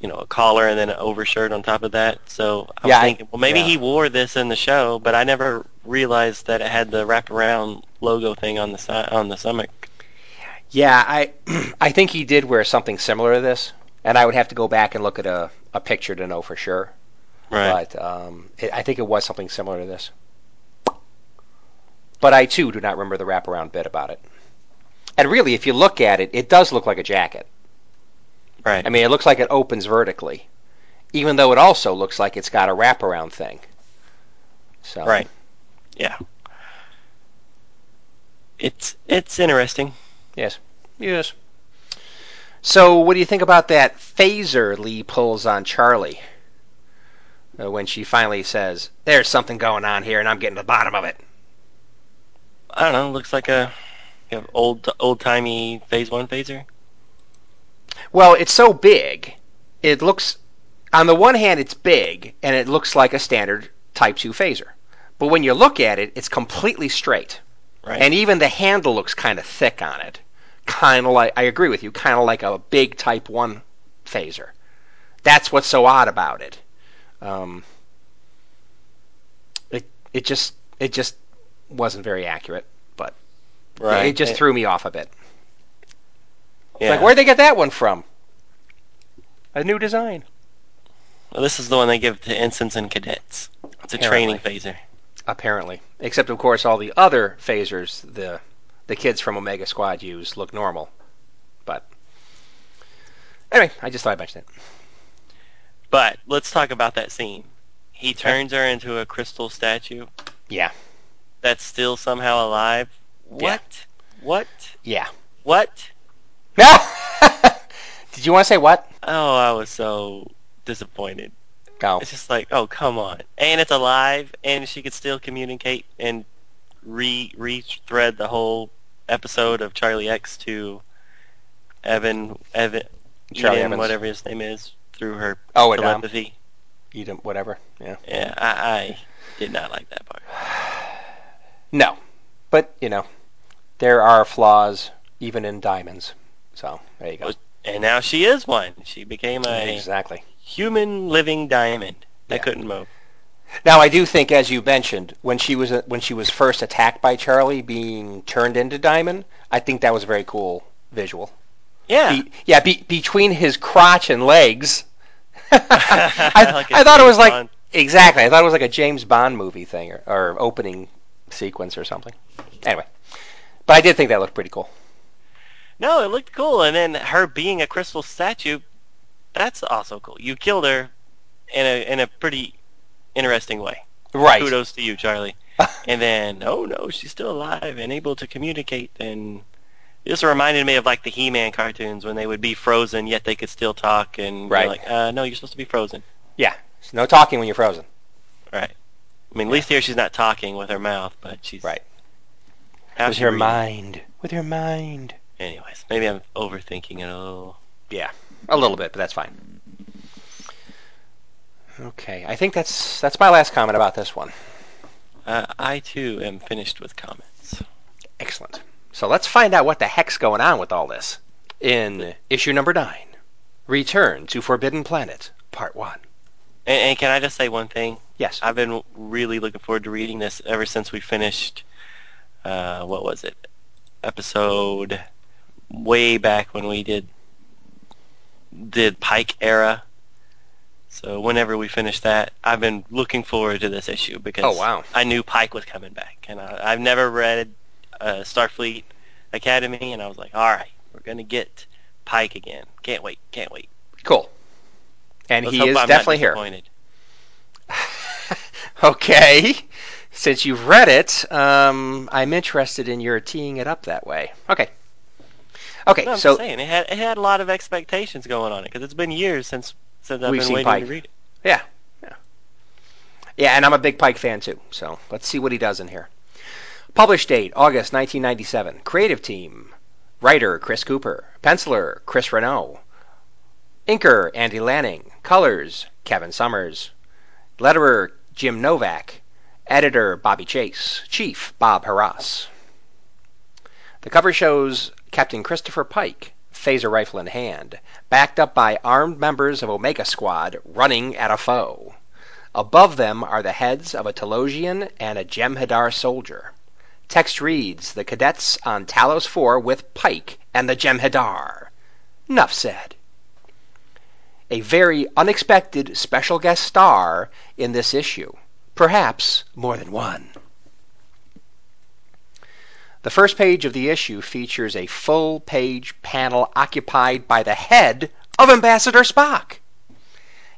you know, a collar and then an overshirt on top of that. So I was Yeah, thinking, well maybe yeah. he wore this in the show, but I never realized that it had the wraparound logo thing on the side on the stomach. Yeah, I I think he did wear something similar to this, and I would have to go back and look at a, a picture to know for sure. Right. But um, it, I think it was something similar to this. But I too do not remember the wraparound bit about it. And really, if you look at it, it does look like a jacket. right. I mean, it looks like it opens vertically, even though it also looks like it's got a wraparound thing. So Right. Yeah. It's it's interesting. Yes. Yes. So, what do you think about that phaser Lee pulls on Charlie uh, when she finally says, "There's something going on here, and I'm getting to the bottom of it"? I don't know. Looks like a you know, old old timey Phase One phaser. Well, it's so big. It looks, on the one hand, it's big, and it looks like a standard Type 2 phaser. But when you look at it, it's completely straight. Right. And even the handle looks kind of thick on it. Kind of like, I agree with you, kind of like a big Type 1 phaser. That's what's so odd about it. Um, it it just it just wasn't very accurate, but right. it just Eh, threw me off a bit. yeah. Like, where'd they get that one from? A new design. Well, this is the one they give to ensigns and cadets. It's a training phaser. Apparently. Except of course all the other phasers the the kids from Omega Squad use look normal. But anyway, I just thought I'd mention it. But let's talk about that scene. He turns her into a crystal statue Yeah. that's still somehow alive. Yeah. What? What? Yeah. What? No. Did you want to say what? Oh, I was so disappointed. No. It's just like, oh, come on. And it's alive, and she could still communicate and re re-thread the whole episode of Charlie X to Evan, Evan, Charlie Eden, Evans. whatever his name is, through her Oh, um, telepathy. them, whatever. Yeah. Yeah, I, I did not like that part. No, but you know, there are flaws even in diamonds. So there you go. And now she is one. She became a Exactly. Human living diamond that Yeah. couldn't move. Now I do think, as you mentioned, when she was when she was first attacked by Charlie, being turned into Diamond, I think that was a very cool visual. Yeah. Be, yeah, be, between his crotch and legs. I, Like I thought it was like Bond. exactly. I thought it was like a James Bond movie thing or, or opening sequence or something. Anyway, but I did think that looked pretty cool. No, it looked cool. And then her being a crystal statue, that's also cool. You killed her in a in a pretty interesting way. Right. Kudos to you, Charlie. And then, oh no, she's still alive and able to communicate. And this reminded me of like the He-Man cartoons when they would be frozen yet they could still talk. And Right. like, uh, no, you're supposed to be frozen. yeah. There's no talking when you're frozen. Right. I mean, at least here she's not talking with her mouth, but she's Right. With her reading? mind. With her mind. Anyways, maybe I'm overthinking it a little. Yeah, a little bit, but that's fine. Okay, I think that's that's my last comment about this one. Uh, I too am finished with comments. Excellent. So let's find out what the heck's going on with all this. In issue number nine, Return to Forbidden Planet, Part One. And, and can I just say one thing? Yes. I've been really looking forward to reading this ever since we finished. Uh, what was it? Episode way back when we did did Pike era. So whenever we finish that, I've been looking forward to this issue because Oh, wow. I knew Pike was coming back, and I, I've never read uh, Starfleet Academy, and I was like, all right, we're gonna get Pike again. Can't wait, can't wait. Cool. And Let's he is I'm definitely here. okay. Since you've read it, um, I'm interested in your teeing it up that way. Okay. Okay, No, I'm so just saying it had it had a lot of expectations going on it because it's been years since since I've been waiting Pike. to read it. Yeah, yeah, yeah. And I'm a big Pike fan too. So let's see what he does in here. Published date August 1997. Creative team: writer Chris Cooper, penciler Chris Renaud, inker Andy Lanning, colors Kevin Somers, letterer Jim Novak, editor Bobby Chase, chief Bob Harras. The cover shows Captain Christopher Pike, phaser rifle in hand, backed up by armed members of Omega Squad running at a foe. Above them are the heads of a Talosian and a Jem'Hadar soldier. Text reads, The cadets on Talos IV with Pike and the Jem'Hadar. Nuff said. A very unexpected special guest star in this issue. Perhaps more than one. The first page of the issue features a full page panel occupied by the head of Ambassador Spock.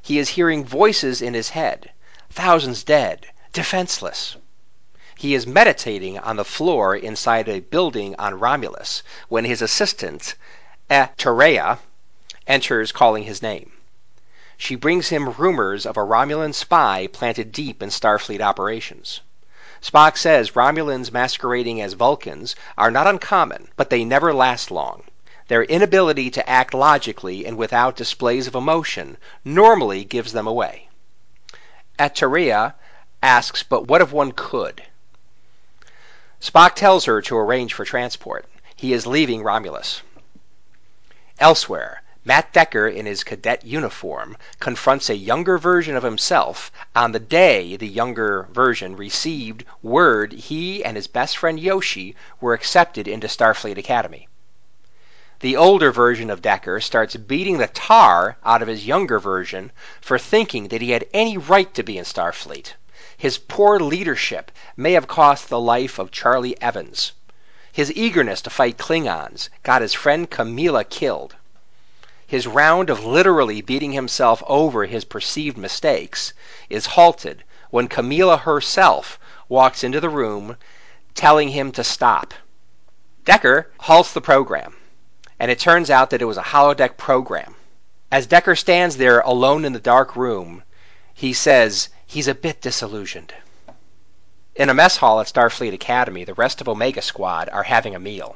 He is hearing voices in his head, thousands dead, defenseless. He is meditating on the floor inside a building on Romulus when his assistant, Eterea, enters calling his name. She brings him rumors of a Romulan spy planted deep in Starfleet operations. Spock says Romulans masquerading as Vulcans are not uncommon, but they never last long. Their inability to act logically and without displays of emotion normally gives them away. Eterea asks, but what if one could? Spock tells her to arrange for transport. He is leaving Romulus. Elsewhere, Matt Decker, in his cadet uniform, confronts a younger version of himself on the day the younger version received word he and his best friend Yoshi were accepted into Starfleet Academy. The older version of Decker starts beating the tar out of his younger version for thinking that he had any right to be in Starfleet. His poor leadership may have cost the life of Charlie Evans. His eagerness to fight Klingons got his friend Camila killed. His round of literally beating himself over his perceived mistakes is halted when Camilla herself walks into the room telling him to stop. Decker halts the program, and it turns out that it was a holodeck program. As Decker stands there alone in the dark room, he says he's a bit disillusioned. In a mess hall at Starfleet Academy, the rest of Omega Squad are having a meal.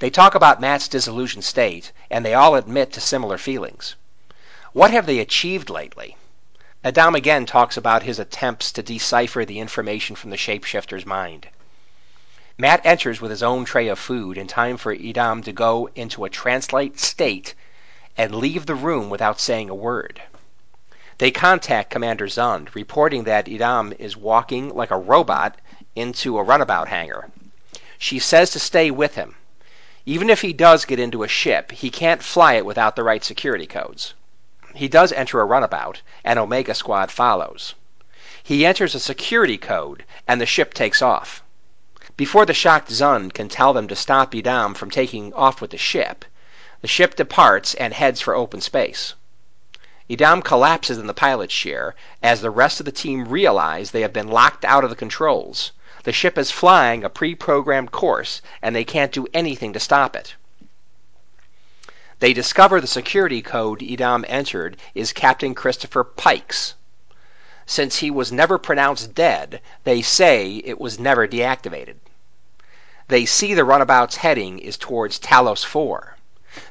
They talk about Matt's disillusioned state, and they all admit to similar feelings. What have they achieved lately? Edam again talks about his attempts to decipher the information from the shapeshifter's mind. Matt enters with his own tray of food in time for Edam to go into a translate state and leave the room without saying a word. They contact Commander Zund, reporting that Edam is walking like a robot into a runabout hangar. She says to stay with him. Even if he does get into a ship, he can't fly it without the right security codes. He does enter a runabout, and Omega Squad follows. He enters a security code, and the ship takes off. Before the shocked Zund can tell them to stop Edam from taking off with the ship, the ship departs and heads for open space. Edam collapses in the pilot's chair as the rest of the team realize they have been locked out of the controls. The ship is flying a pre programmed course, and they can't do anything to stop it. They discover the security code Edam entered is Captain Christopher Pike's. Since he was never pronounced dead, they say it was never deactivated. They see the runabout's heading is towards Talos IV,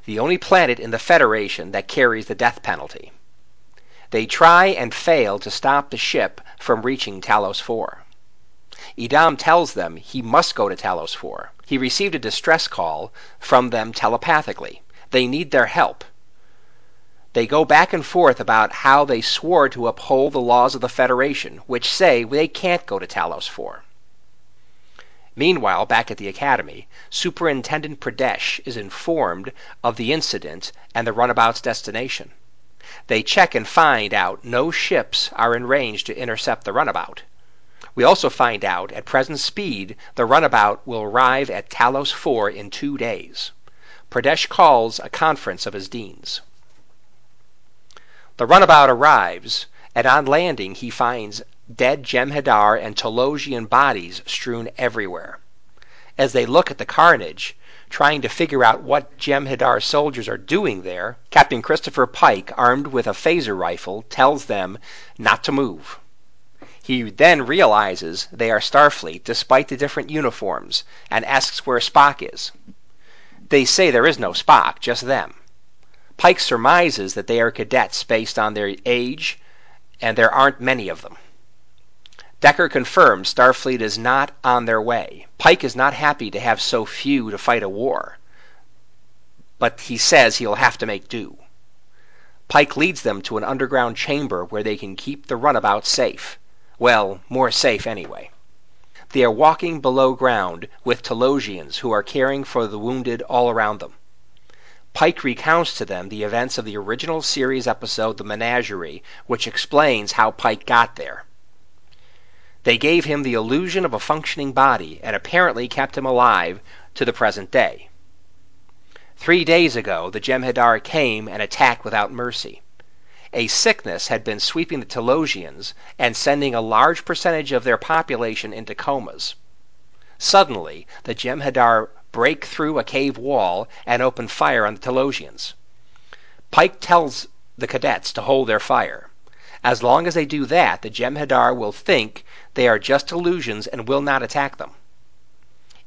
the only planet in the Federation that carries the death penalty. They try and fail to stop the ship from reaching Talos 4. Edam tells them he must go to Talos 4. He received a distress call from them telepathically. They need their help. They go back and forth about how they swore to uphold the laws of the Federation, which say they can't go to Talos 4. Meanwhile, back at the academy, Superintendent Pradesh is informed of the incident and the runabout's destination. They check and find out no ships are in range to intercept the runabout. We also find out at present speed the runabout will arrive at Talos IV in two days. Pradesh calls a conference of his deans. The runabout arrives, and on landing he finds dead Jem'Hadar and Talosian bodies strewn everywhere. As they look at the carnage, trying to figure out what Jem'Hadar soldiers are doing there, Captain Christopher Pike, armed with a phaser rifle, tells them not to move. He then realizes they are Starfleet despite the different uniforms and asks where Spock is. They say there is no Spock, just them. Pike surmises that they are cadets based on their age, and there aren't many of them. Decker confirms Starfleet is not on their way. Pike is not happy to have so few to fight a war, but he says he'll have to make do. Pike leads them to an underground chamber where they can keep the runabout safe. Well, more safe anyway. They are walking below ground with Talosians who are caring for the wounded all around them. Pike recounts to them the events of the original series episode The Menagerie, which explains how Pike got there. They gave him the illusion of a functioning body and apparently kept him alive to the present day. Three days ago, the Jem'Hadar came and attacked without mercy. A sickness had been sweeping the Talosians and sending a large percentage of their population into comas. Suddenly, the Jem'Hadar break through a cave wall and open fire on the Talosians. Pike tells the cadets to hold their fire. As long as they do that, the Jem'Hadar will think they are just illusions and will not attack them.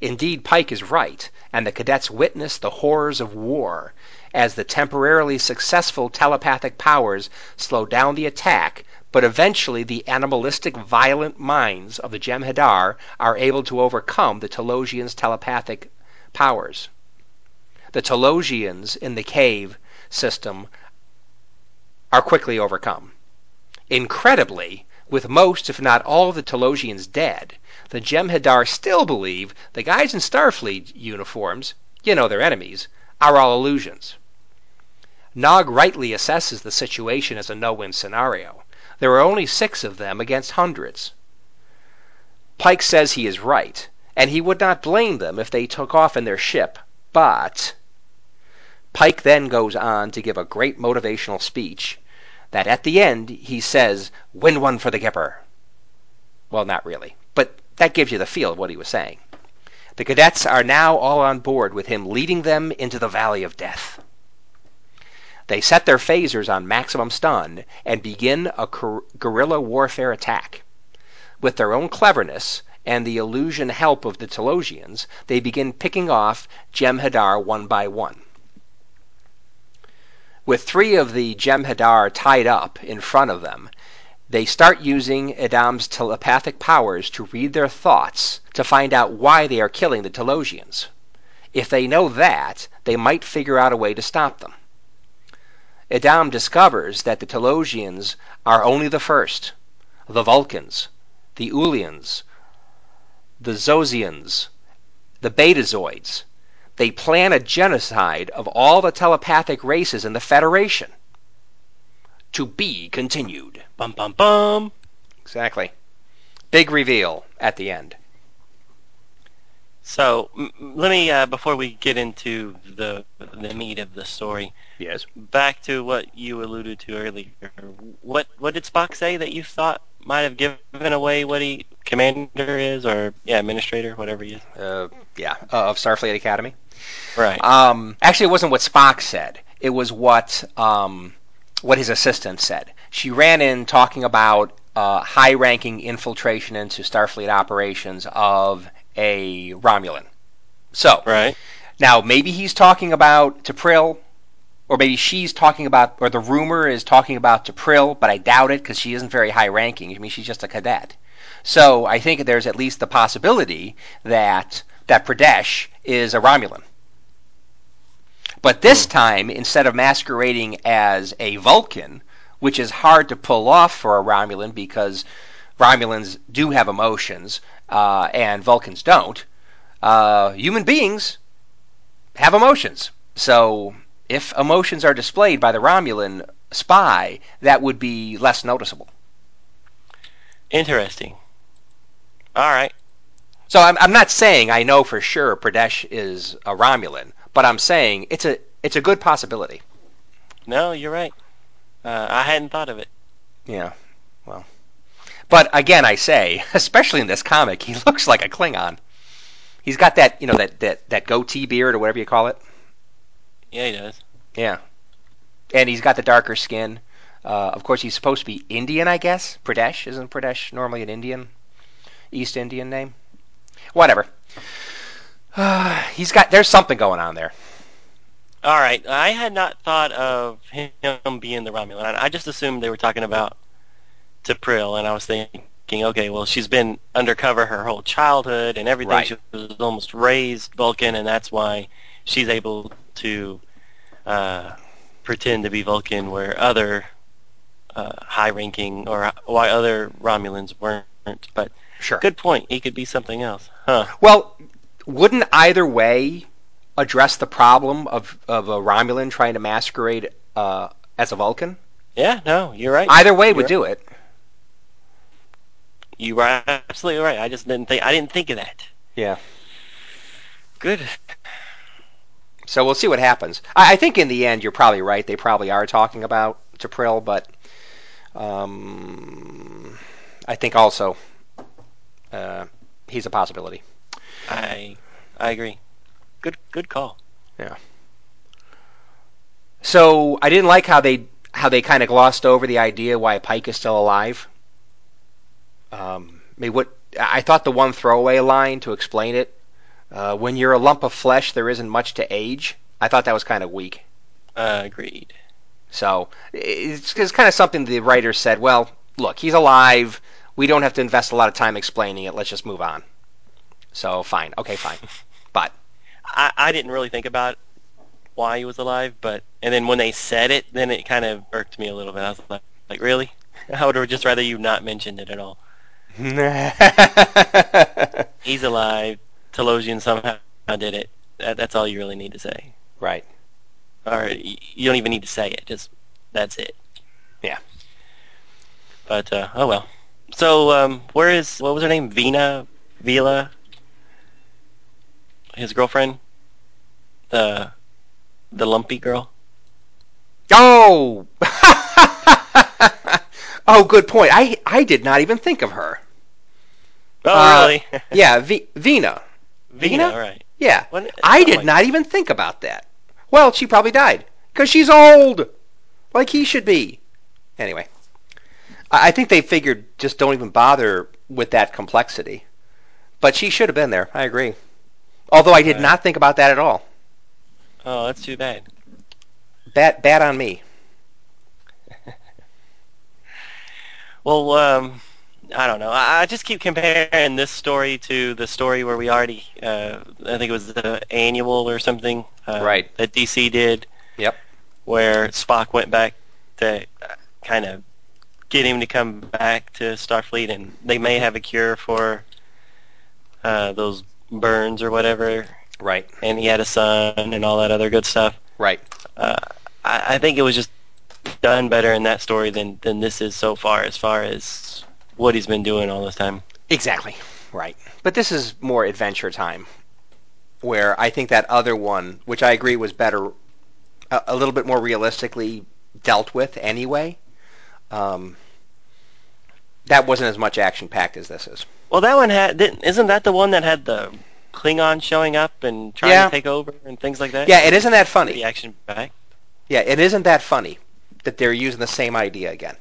Indeed, Pike is right, and the cadets witness the horrors of war as the temporarily successful telepathic powers slow down the attack, but eventually the animalistic, violent minds of the Jem'Hadar are able to overcome the Talosians' telepathic powers. The Talosians in the cave system are quickly overcome. Incredibly, with most, if not all, of the Talosians dead, the Jem'Hadar still believe the guys in Starfleet uniforms, you know their enemies, are all illusions. Nog rightly assesses the situation as a no-win scenario. There are only six of them against hundreds. Pike says he is right, and he would not blame them if they took off in their ship, but... Pike then goes on to give a great motivational speech that at the end he says, win one for the Gipper. Well, not really, but that gives you the feel of what he was saying. The cadets are now all on board with him leading them into the valley of death. They set their phasers on maximum stun and begin a guerrilla warfare attack. With their own cleverness and the illusion help of the Talosians, they begin picking off Jem'Hadar one by one. With three of the Jem'Hadar tied up in front of them, they start using Edam's telepathic powers to read their thoughts to find out why they are killing the Talosians. If they know that, they might figure out a way to stop them. Edam discovers that the Talosians are only the first, the Vulcans, the Ullians, the Zosians, the Betazoids. They plan a genocide of all the telepathic races in the Federation. To be continued. Bum bum bum. Exactly. Big reveal at the end. So m- let me, uh, before we get into the the meat of the story, Yes. back to what you alluded to earlier. What what did Spock say that you thought might have given away what he commander is, or yeah, administrator, whatever he is? Uh, yeah, uh, of Starfleet Academy. Right. Um, actually, it wasn't what Spock said. It was what um, what his assistant said. She ran in talking about uh, high-ranking infiltration into Starfleet operations of a Romulan. So right. now maybe he's talking about T'Pril, or maybe she's talking about, or the rumor is talking about T'Pril, but I doubt it because she isn't very high-ranking. I mean, she's just a cadet. So I think there's at least the possibility that that Pradesh is a Romulan. But this hmm. time, instead of masquerading as a Vulcan, which is hard to pull off for a Romulan because Romulans do have emotions uh, and Vulcans don't, uh, human beings have emotions. So if emotions are displayed by the Romulan spy, that would be less noticeable. Interesting. All right. So I'm, I'm not saying I know for sure Pradesh is a Romulan, but I'm saying it's a it's a good possibility. No, you're right. Uh, I hadn't thought of it. Yeah. But again, I say, especially in this comic, he looks like a Klingon. He's got that, you know, that that, that goatee beard or whatever you call it. Yeah, he does. Yeah. And he's got the darker skin. Uh, of course, he's supposed to be Indian, I guess. Pradesh isn't Pradesh normally an Indian, East Indian name? Whatever. Uh, he's got. There's something going on there. All right. I had not thought of him being the Romulan. I just assumed they were talking about T'Pril, and I was thinking, okay, well, she's been undercover her whole childhood and everything. Right. She was almost raised Vulcan, and that's why she's able to uh, pretend to be Vulcan, where other uh, high-ranking or why other Romulans weren't. But Sure. good point. He could be something else, huh? Well, wouldn't either way address the problem of, of a Romulan trying to masquerade uh, as a Vulcan? Yeah. No, you're right. Either way You're would right. do it. You were absolutely right. I just didn't think. I didn't think of that. Yeah. Good. So we'll see what happens. I, I think in the end, you're probably right. They probably are talking about T'Pril, but um, I think also uh, he's a possibility. I I agree. Good good call. Yeah. So I didn't like how they how they kind of glossed over the idea why Pike is still alive. Um, what I thought the one throwaway line to explain it, uh, when you're a lump of flesh, there isn't much to age. I thought that was kind of weak. Uh, agreed. So it's, it's kind of something the writer said. Well, look, he's alive. We don't have to invest a lot of time explaining it. Let's just move on. So fine, okay, fine. But I I didn't really think about why he was alive, but and then when they said it, then it kind of irked me a little bit. I was like, like really? I would have just rather you not mentioned it at all. He's alive. Talosian somehow did it. That, that's all you really need to say. right. Or you don't even need to say it. Just that's it. Yeah. But uh, oh well. So um, where is what was her name? Vina, Vila, his girlfriend, the the lumpy girl. Oh. oh, good point. I I did not even think of her. Oh Uh, really? Yeah, v- Vina. Vina, Vina? right? Yeah. When- I did not even think about that. Well, she probably died because she's old, like he should be. Anyway, I I think they figured just don't even bother with that complexity. But she should have been there. I agree. Although I did Right. not think about that at all. Oh, that's too bad. Bad, bad on me. Well, um, I don't know. I, I just keep comparing this story to the story where we already, uh, I think it was the annual or something, uh, Right. that DC did, Yep. where Spock went back to kind of get him to come back to Starfleet, and they may have a cure for uh, those burns or whatever, Right. and he had a son and all that other good stuff. Right. Uh, I, I think it was just done better in that story than than this is so far, as far as what he's been doing all this time. Exactly. Right. But this is more adventure time, where I think that other one, which I agree was better, a, a little bit more realistically dealt with anyway. Um, that wasn't as much action packed as this is. Well, that one had didn't, isn't that the one that had the Klingon showing up and trying Yeah. to take over and things like that? Yeah, it isn't that funny. The action back. Yeah, it isn't that funny that they're using the same idea again.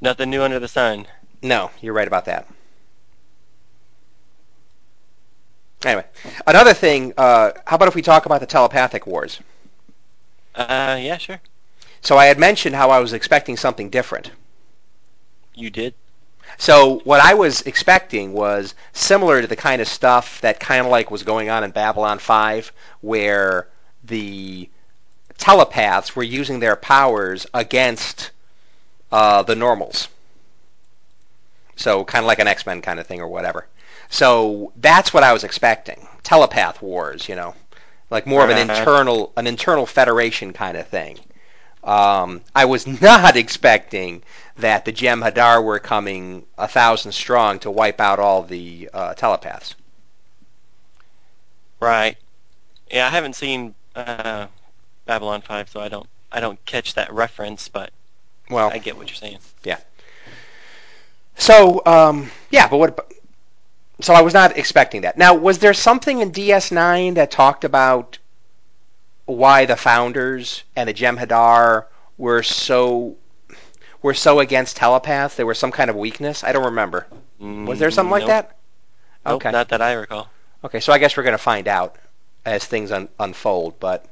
Nothing new under the sun. No, you're right about that. Anyway, another thing. Uh, how about if we talk about the telepathic wars? Uh, yeah, sure. So I had mentioned how I was expecting something different. You did. So what I was expecting was similar to the kind of stuff that kind of like was going on in Babylon 5, where the telepaths were using their powers against uh, the normals. So kind of like an X-Men kind of thing or whatever. So that's what I was expecting. Telepath wars, you know, like more of an Uh-huh. internal an internal federation kind of thing. Um, I was not expecting that the Jem'Hadar were coming a thousand strong to wipe out all the uh, telepaths. Right. Yeah, I haven't seen uh, Babylon 5, so I don't I don't catch that reference, but Well, I get what you're saying. Yeah. so um, yeah, but what? So I was not expecting that. Now, was there something in DS9 that talked about why the founders and the Jem'Hadar were so were so against telepaths? There was some kind of weakness. I don't remember. Was there something like Nope. that? Nope, Okay. not that I recall. Okay, so I guess we're going to find out as things un- unfold. But,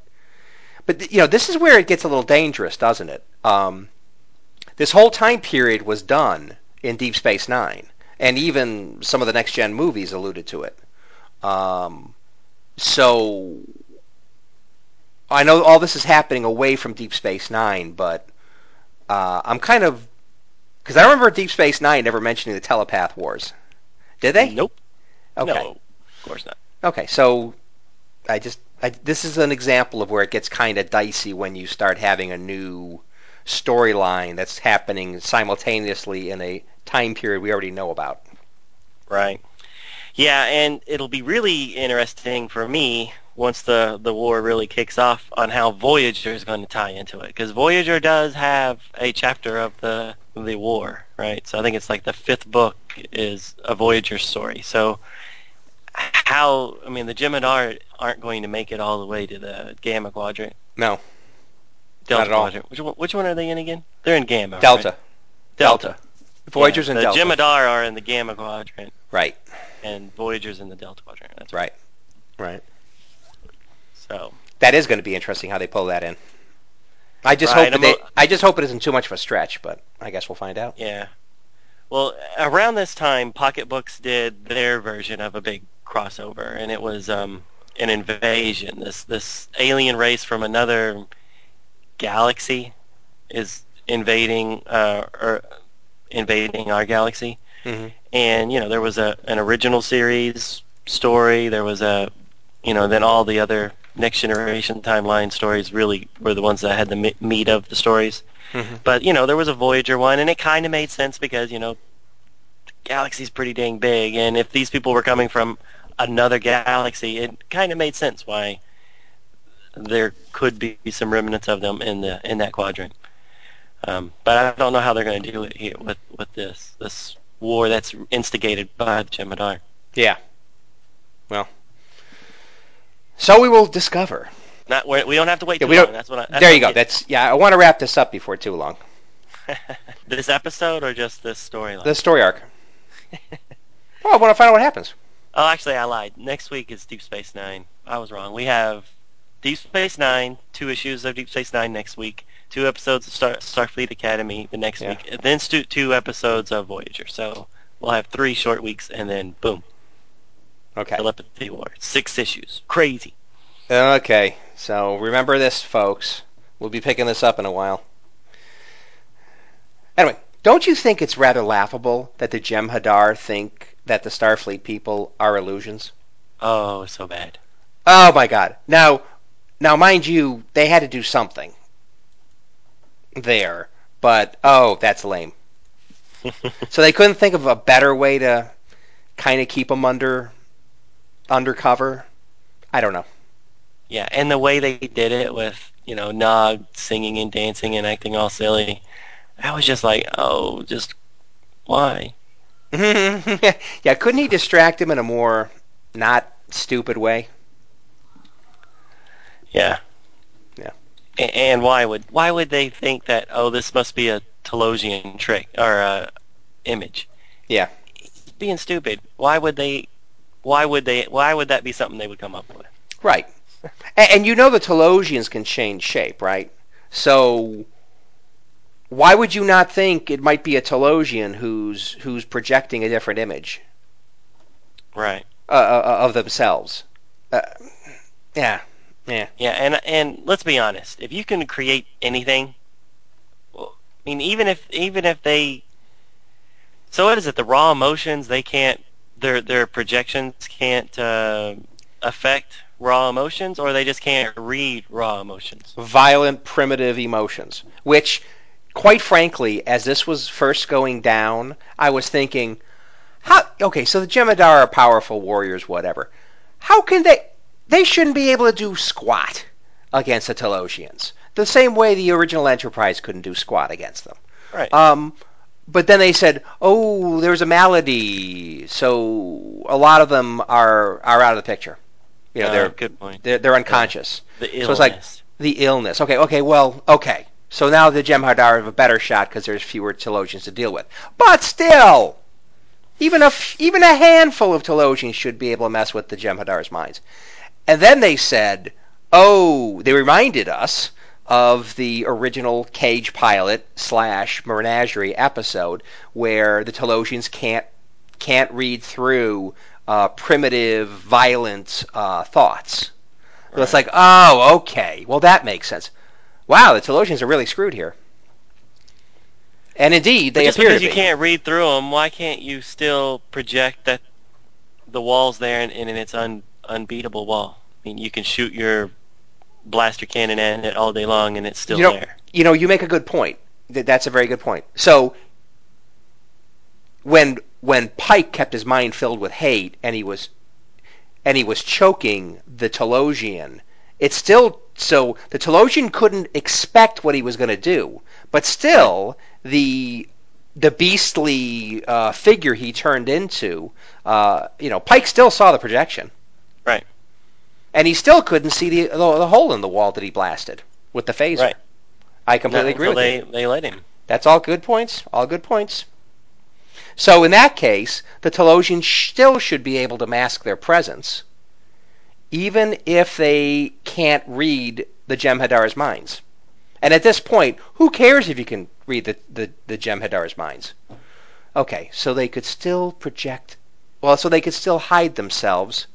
but you know, this is where it gets a little dangerous, doesn't it? Um, this whole time period was done in Deep Space Nine, and even some of the next gen movies alluded to it. Um, so I know all this is happening away from Deep Space Nine, but uh, I'm kind of because I remember Deep Space Nine never mentioning the telepath wars. Did they? Nope. Okay. No, of course not. Okay, so I just I, this is an example of where it gets kind of dicey when you start having a new storyline that's happening simultaneously in a time period we already know about. Right. Yeah, and it'll be really interesting for me once the the war really kicks off on how Voyager is going to tie into it because Voyager does have a chapter of the the war, right? So I think it's like the fifth book is a Voyager story. So how I mean the Jim and Jem'Hadar aren't going to make it all the way to the Gamma Quadrant, No, Delta at all. Quadrant. Which one, which one are they in again? They're in Gamma. Delta. right? Delta. Voyager's yeah, in the Delta. Jem'Hadar are in the Gamma Quadrant, Right, and Voyager's in the Delta Quadrant. That's right, right. So That is going to be interesting how they pull that in. I just Right, hope that they, a- I just hope it isn't too much of a stretch, but I guess we'll find out. yeah. Well, around this time, Pocket Books did their version of a big crossover, and it was um, an invasion. This this alien race from another galaxy is invading uh, or invading our galaxy. hmm and you know there was a an original series story there was a you know then all the other next generation timeline stories really were the ones that had the meat of the stories hmm but you know there was a voyager one and it kind of made sense because you know the galaxy's pretty dang big and if these people were coming from another galaxy it kind of made sense why there could be some remnants of them in the in that quadrant um, but I don't know how they're going to do it here with with this this war that's instigated by the Jem'Hadar. Yeah. Well, so we will discover. Not we we don't have to wait Yeah, too we long. don't- That's what I, that's there you go. I'm That's yeah. I want to wrap this up before too long. this episode or just this storyline. The story arc. Well, I want to find out what happens. Oh, actually, I lied. Next week is Deep Space Nine. I was wrong. We have Deep Space Nine, two issues of Deep Space Nine next week, two episodes of Star, Starfleet Academy the next Yeah. week, and then stu- two episodes of Voyager. So we'll have three short weeks, and then boom, Okay. Telepathy War, six issues, crazy. Okay. So remember this, folks. We'll be picking this up in a while. Anyway, don't you think it's rather laughable that the Jem'Hadar think that the Starfleet people are illusions? Oh, so bad. Oh my God! Now, now, mind you, they had to do something there, but oh, that's lame. So they couldn't think of a better way to kind of keep them under undercover. I don't know. Yeah, and the way they did it with, you know, Nog singing and dancing and acting all silly, I was just like, oh, just why? yeah, couldn't he distract him in a more not stupid way? Yeah. Yeah. And why would why would they think that? Oh, this must be a Talosian trick or uh, image. Yeah. Being stupid. Why would they? Why would they? Why would that be something they would come up with? Right. And, and you know the Talosians can change shape, right? So why would you not think it might be a Talosian who's who's projecting a different image Right. uh, uh, of themselves? Uh, yeah. Yeah. Yeah, and and let's be honest. If you can create anything, well, I mean, even if even if they, so what is it? The raw emotions they can't, their their projections can't uh, affect raw emotions, or they just can't read raw emotions. Violent, primitive emotions, which, quite frankly, as this was first going down, I was thinking, how? Okay, so the Jem'Hadar are powerful warriors, whatever. How can they? They shouldn't be able to do squat against the Talosians. The same way the original Enterprise couldn't do squat against them. Right. Um, but then they said, "Oh, there's a malady, so a lot of them are are out of the picture. You know, Uh, they're good point. they're, they're unconscious. The illness. So it's like the illness. Okay, okay, well, okay. So now the Jem'Hadar have a better shot because there's fewer Talosians to deal with. But still, even a f- even a handful of Talosians should be able to mess with the Jem'Hadar's minds. And then they said, "Oh, they reminded us." Of the original Cage pilot slash Menagerie episode, where the Talosians can't can't read through uh, primitive, violent uh, thoughts. So it's like, oh, okay. Well, that makes sense. Wow, the Talosians are really screwed here. And indeed, But they just appear because you can't read through them, why can't you still project that the wall's there and, and it's un, unbeatable wall? I mean, you can shoot your blaster cannon at it all day long and it's still You know- there. You know, you make a good point. Th- That's a very good point. So when when Pike kept his mind filled with hate and he was and he was choking the Talosian, it still so the Talosian couldn't expect what he was going to do, but still the the beastly uh, figure he turned into, uh, you know, Pike still saw the projection. Right. And he still couldn't see the, the the hole in the wall that he blasted with the phaser. Right. I completely agree with they, you. they let him. That's all good points. All good points. So in that case, the Talosians still should be able to mask their presence, even if they can't read the Jem'Hadar's minds. And at this point, who cares if you can read the, the, the Jem'Hadar's minds? Okay, so they could still project. Well, so they could still hide themselves.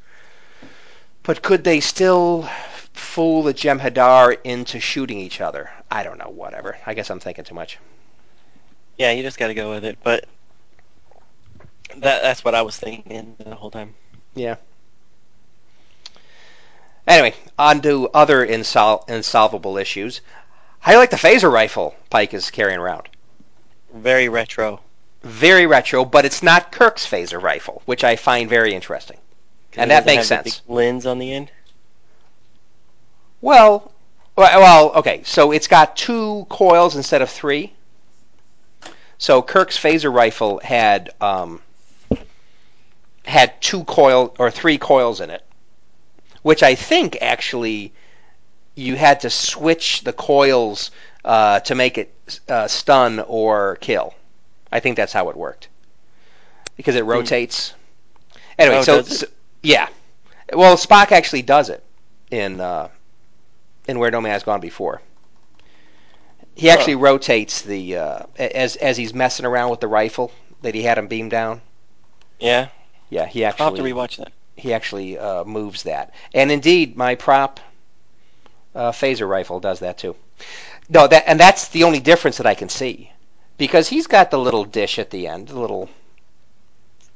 But could they still fool the Jem'Hadar into shooting each other? I don't know, whatever. I guess I'm thinking too much. Yeah, you just got to go with it. But that that's what I was thinking the whole time. Anyway, on to other insol- insolvable issues. How do you like the phaser rifle Pike is carrying around? Very retro. Very retro, but it's not Kirk's phaser rifle, which I find very interesting. And that makes have the sense. lens on the end. Well, well, well, okay, so it's got two coils instead of three. So Kirk's phaser rifle had um, had two coil or three coils in it, which I think actually you had to switch the coils uh, to make it uh, stun or kill. I think that's how it worked because it rotates. Anyway, Oh, so, so- yeah, well Spock actually does it in uh, in Where No Man Has Gone Before. He actually rotates the uh, as as he's messing around with the rifle that he had him beam down. Yeah, Yeah, he actually. I'll have to rewatch that. He actually uh, moves that. And indeed, my prop uh, phaser rifle does that too. No, that and that's the only difference that I can see, because he's got the little dish at the end, the little,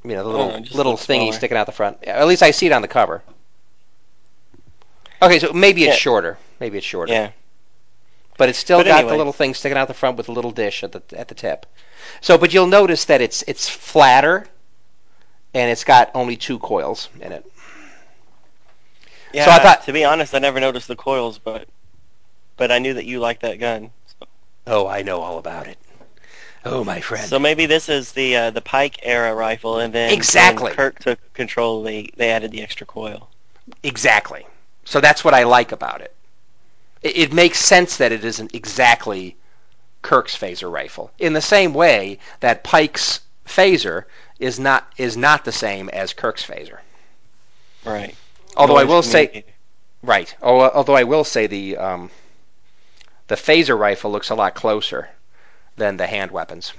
you know, the little Oh, little thingy smaller. sticking out the front. At least I see it on the cover. Okay, so maybe it's Yeah. shorter. Maybe it's shorter. Yeah. But it's still But got anyway. the little thing sticking out the front with the little dish at the at the tip. So, but you'll notice that it's it's flatter, and it's got only two coils in it. Yeah. So I thought- to be honest, I never noticed the coils, but but I knew that you liked that gun. So, Oh, I know all about it. Oh, my friend. so maybe this is the uh, the Pike era rifle, and then Exactly. when Kirk took control, they they added the extra coil. exactly. So that's what I like about it. it. It makes sense that it isn't exactly Kirk's phaser rifle. In the same way that Pike's phaser is not is not the same as Kirk's phaser. Right. Although I will say right. Oh, although I will say the um, the phaser rifle looks a lot closer than the hand weapons.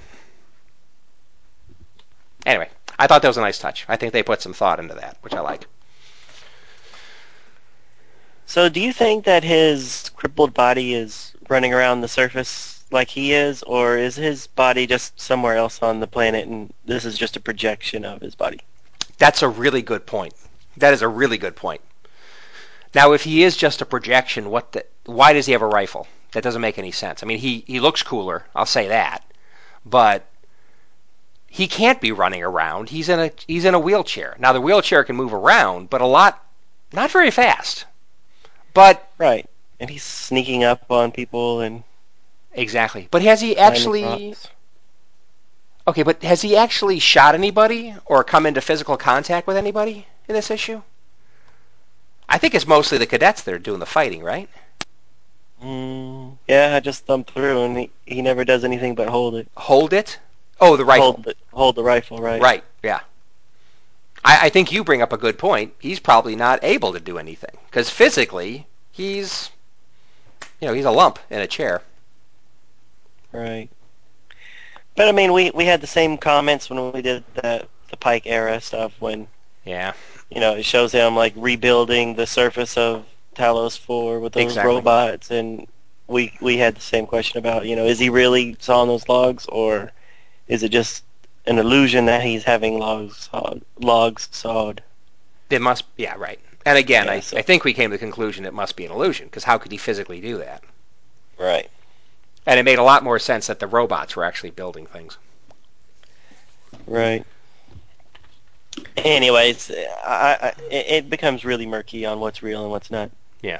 Anyway, I thought that was a nice touch. I think they put some thought into that, which I like. So, do you think that his crippled body is running around the surface like he is, or is his body just somewhere else on the planet, and this is just a projection of his body? That's a really good point. That is a really good point. Now, if he is just a projection, what the, why does he have a rifle? That doesn't make any sense. I mean, he, he looks cooler, I'll say that, but he can't be running around. He's in a he's in a wheelchair. Now, the wheelchair can move around, but a lot, not very fast. But Right. And he's sneaking up on people and exactly. But has he actually? Okay, but has he actually shot anybody or come into physical contact with anybody in this issue? I think it's mostly the cadets that are doing the fighting, right? Mm, yeah, I just thumbed through, and he, he never does anything but hold it. Hold it. Oh, the rifle. Hold the, hold the rifle, right? Right. Yeah. I, I think you bring up a good point. He's probably not able to do anything because physically he's, you know, he's a lump in a chair. Right. But I mean, we we had the same comments when we did the the Pike era stuff when Yeah. you know it shows him like rebuilding the surface of Talos Four with those Exactly. robots, and we we had the same question about you know is he really sawing those logs or is it just an illusion that he's having logs sawed, logs sawed? It must. Yeah. Right. And again, Yeah, I, so- I think we came to the conclusion it must be an illusion because how could he physically do that? Right. And it made a lot more sense that the robots were actually building things. Right. Anyways, I, I, it it becomes really murky on what's real and what's not. Yeah.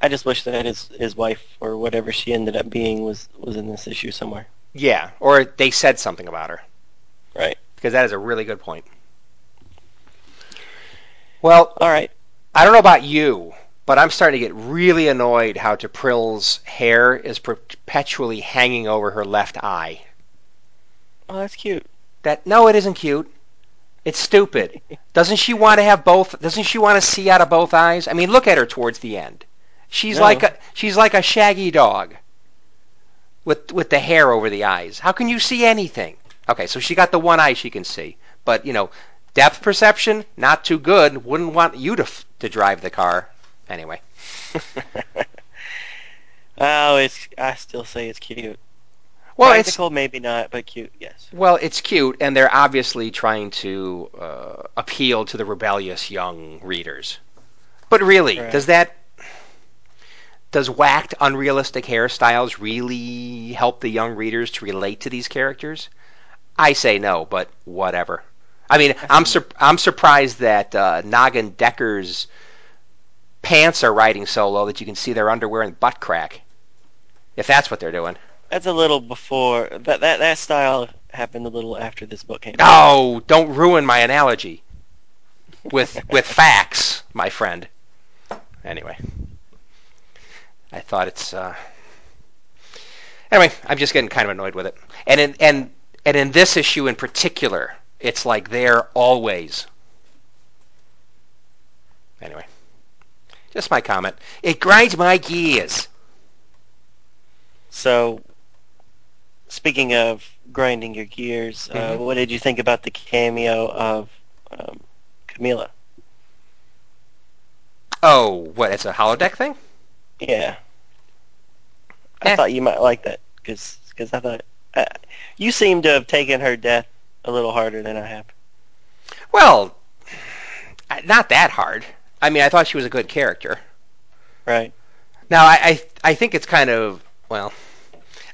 I just wish that his his wife or whatever she ended up being was was in this issue somewhere. Yeah. Or they said something about her. Right. Because that is a really good point. Well, All right. I don't know about you, but I'm starting to get really annoyed how T'Prill's hair is perpetually hanging over her left eye. Oh, that's cute. That no, it isn't cute. It's stupid. Doesn't she want to have both? Doesn't she want to see out of both eyes? I mean, look at her towards the end. She's No. like a she's like a shaggy dog with with the hair over the eyes. How can you see anything? Okay, so she got the one eye she can see, but you know, depth perception not too good. Wouldn't want you to f- to drive the car anyway. oh, it's I still say it's cute. Well, it's Practical, maybe not, but cute, yes. Well, it's cute, and they're obviously trying to uh, appeal to the rebellious young readers. But really, Right. does that does whacked, unrealistic hairstyles really help the young readers to relate to these characters? I say no, but whatever. I mean, I'm sur- I'm surprised that uh, Noggin Decker's pants are riding so low that you can see their underwear and butt crack. If that's what they're doing. That's a little before that that that style happened a little after this book came out. No, don't ruin my analogy with with facts, my friend. Anyway, I thought it's. Uh... Anyway, I'm just getting kind of annoyed with it, and in and and in this issue in particular, it's like they're always. Anyway, just my comment. It grinds my gears. So, speaking of grinding your gears, uh, Mhm. what did you think about the cameo of um, Camila? Oh, what? It's a holodeck thing? Yeah. I Eh. thought you might like that because cause I thought uh, you seem to have taken her death a little harder than I have. Well, uh, not that hard. I mean, I thought she was a good character. Right. Now, I I, I think it's kind of well,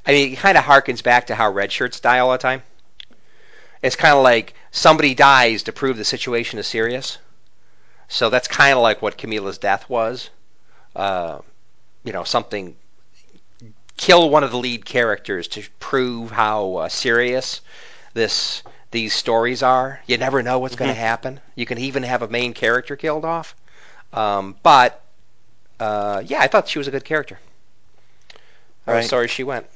I mean, it kind of harkens back to how red shirts die all the time. It's kind of like somebody dies to prove the situation is serious. So that's kind of like what Camila's death was. Uh, you know, something kill one of the lead characters to prove how uh, serious this these stories are. You never know what's going Mhm. to happen. You can even have a main character killed off. Um, but uh, yeah, I thought she was a good character. I was Right. sorry she went.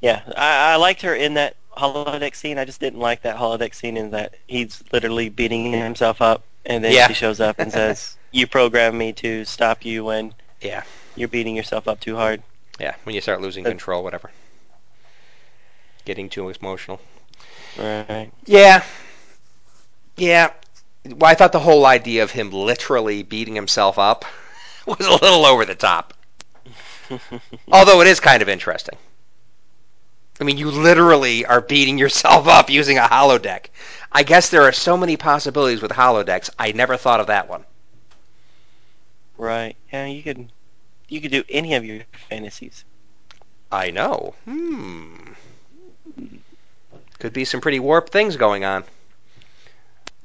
Yeah, I, I liked her in that holodeck scene. I just didn't like that holodeck scene in that he's literally beating himself up, and then Yeah. she shows up and says, "You programmed me to stop you when Yeah. you're beating yourself up too hard." Yeah, when you start losing control, whatever. Getting too emotional. Right. Yeah. Yeah. Well, I thought the whole idea of him literally beating himself up was a little over the top. Although it is kind of interesting. I mean, you literally are beating yourself up using a holodeck. I guess there are so many possibilities with holodecks. I never thought of that one. right. Yeah, you could you could do any of your fantasies. I know. Hmm. Could be some pretty warped things going on,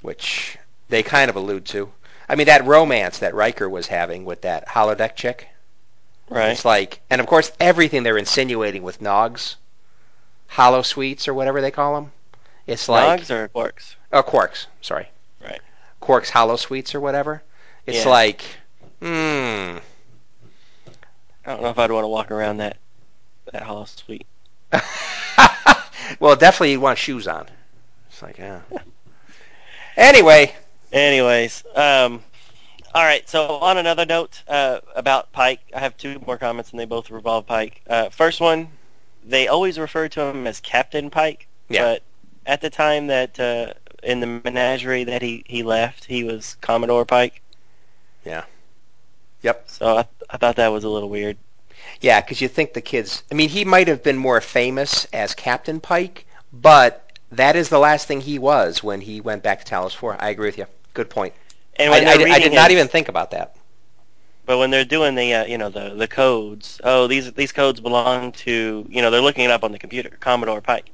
which they kind of allude to. I mean, that romance that Riker was having with that holodeck chick. Right. It's like, and of course, everything they're insinuating with Nogs, holosuites or whatever they call them. It's like Nogs or Quark's? oh, Quark's. Sorry, Right. Quark's hollow suites or whatever. It's Yeah. like, hmm. I don't know if I'd want to walk around that that holosuite. well, definitely you'd want shoes on. It's like, yeah. Anyway, Anyways, um, all right. So on another note uh, about Pike, I have two more comments, and they both revolve Pike. Uh, first one, they always refer to him as Captain Pike, Yeah. but at the time that uh, in the menagerie that he, he left, he was Commodore Pike. Yeah. Yep. So I, I thought that was a little weird. yeah, because you think the kids. I mean, he might have been more famous as Captain Pike, but that is the last thing he was when he went back to Talos Four. I agree with you. Good point. And I, when I I did not even think about that. But when they're doing the uh, you know the the codes, oh these these codes belong to you know they're looking it up on the computer, Commodore Pike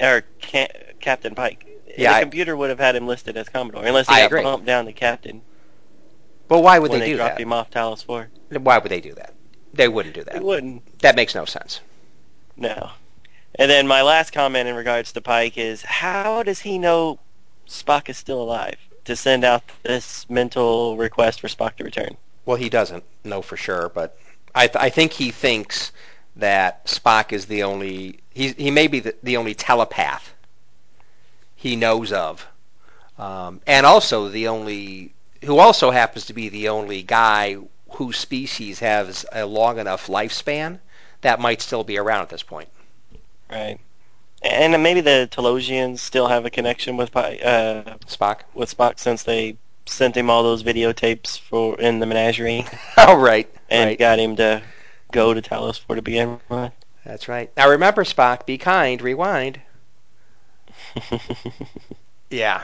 or Ca- Captain Pike. Yeah, the I- computer would have had him listed as Commodore unless he I got agree. bumped down to Captain But why would they they, do dropped that? him off Talos Four. Why would they do that? They wouldn't do that. They wouldn't. That makes no sense. No. And then my last comment in regards to Pike is how does he know Spock is still alive to send out this mental request for Spock to return? Well, he doesn't know for sure, but I, th- I think he thinks that Spock is the only. He he may be the, the only telepath he knows of, um, and also the only who also happens to be the only guy whose species has a long enough lifespan that might still be around at this point. Right. And maybe the Talosians still have a connection with uh, Spock. with Spock since they sent him all those videotapes for in the menagerie Oh right, and right. got him to go to Talos Four to begin with. That's right. Now remember, Spock, be kind. Rewind. Yeah.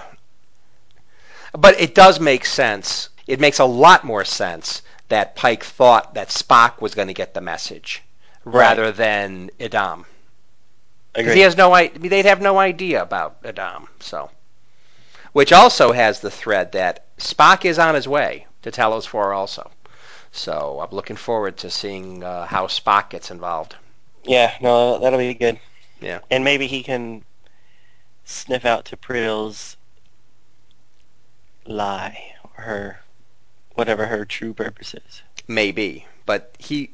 But it does make sense. It makes a lot more sense that Pike thought that Spock was going to get the message rather than Edam. Agreed. he has no idea. They'd have no idea about Edam. So, which also has the thread that Spock is on his way to Talos Four also. So I'm looking forward to seeing uh, how Spock gets involved. Yeah, no, that'll be good. Yeah. And maybe he can sniff out T'Pril's lie or her whatever her true purpose is. Maybe, but he,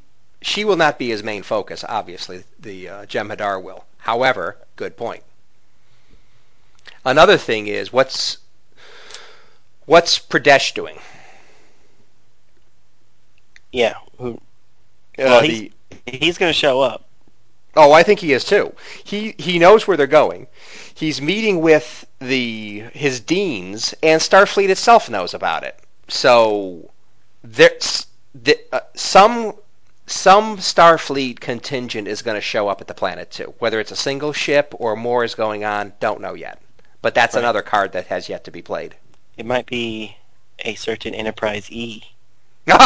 she will not be his main focus. Obviously, the uh, Jem'Hadar will. However, good point. Another thing is what's what's Pradesh doing? Yeah. Who Well, Uh, he's- the, He's going to show up. oh, I think he is too. He he knows where they're going. He's meeting with the his deans, and Starfleet itself knows about it. So there's the, uh, some some Starfleet contingent is going to show up at the planet too. Whether it's a single ship or more is going on, don't know yet. But that's Right. another card that has yet to be played. It might be a certain Enterprise E. well,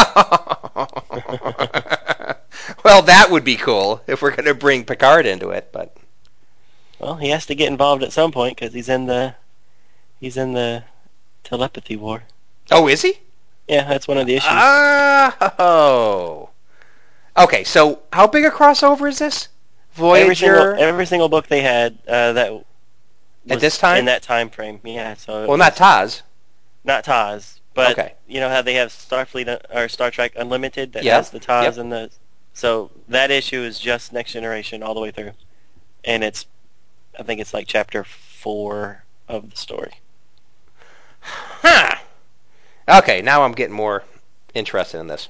that would be cool if we're going to bring Picard into it, but Well, he has to get involved at some point because he's in the he's in the telepathy war. oh, is he? Yeah, that's one of the issues. Oh. Okay, so how big a crossover is this? every single Voyager. every single book they had uh, that At this time? in that time frame. Yeah, so well, not Taz. not Taz, but Okay. you know how they have Starfleet uh, or Star Trek Unlimited that Yeah, has the Taz yep. and the so that issue is just Next Generation all the way through, and it's I think it's like chapter four of the story. Huh. Okay, now I'm getting more interested in this.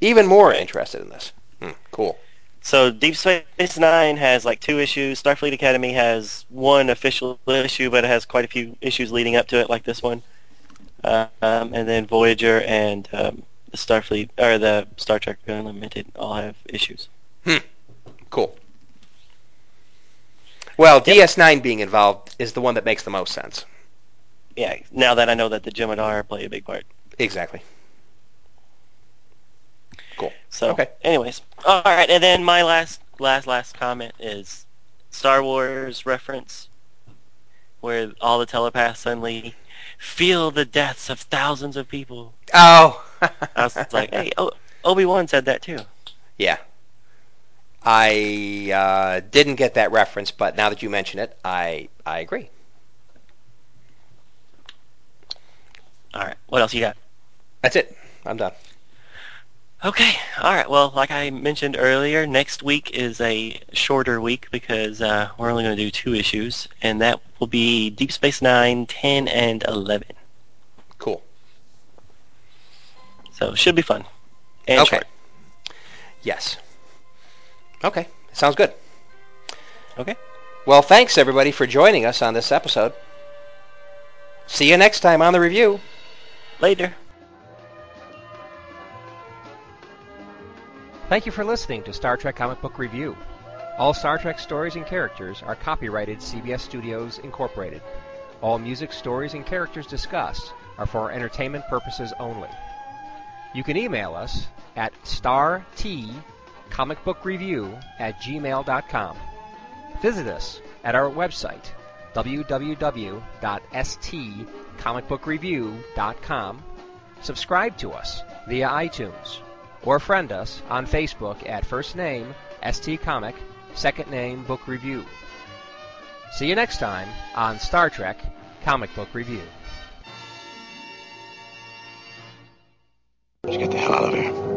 Even more Right. interested in this. Hmm, cool. So Deep Space Nine has like two issues. Starfleet Academy has one official issue, but it has quite a few issues leading up to it, like this one. Um, and then Voyager and um, the Starfleet or the Star Trek Unlimited all have issues. Cool. Well, DS9 being involved is the one that makes the most sense. Yeah. Now that I know that the Jem'Hadar play a big part. Exactly. So, Okay. anyways, all right. And then my last, last, last comment is Star Wars reference, where all the telepaths suddenly feel the deaths of thousands of people. Oh. I was like, hey, oh, Obi Wan said that too. Yeah. I uh, didn't get that reference, but now that you mention it, I I agree. All right. What else you got? That's it. I'm done. Okay. All right. Well, like I mentioned earlier, next week is a shorter week because uh, we're only going to do two issues, and that will be Deep Space Nine, 10, and 11. Cool. So it should be fun. And okay. short. Yes. Okay. Sounds good. Okay. Well, thanks everybody for joining us on this episode. See you next time on the review. Later. Thank you for listening to Star Trek Comic Book Review. All Star Trek stories and characters are copyrighted CBS Studios Incorporated. All music, stories, and characters discussed are for entertainment purposes only. You can email us at startcomicbookreview at gmail.com. Visit us at our website, www.stcomicbookreview.com. Subscribe to us via iTunes or friend us on Facebook at first name ST Comic, second name Book Review. See you next time on Star Trek Comic Book Review. Get the hell out of here.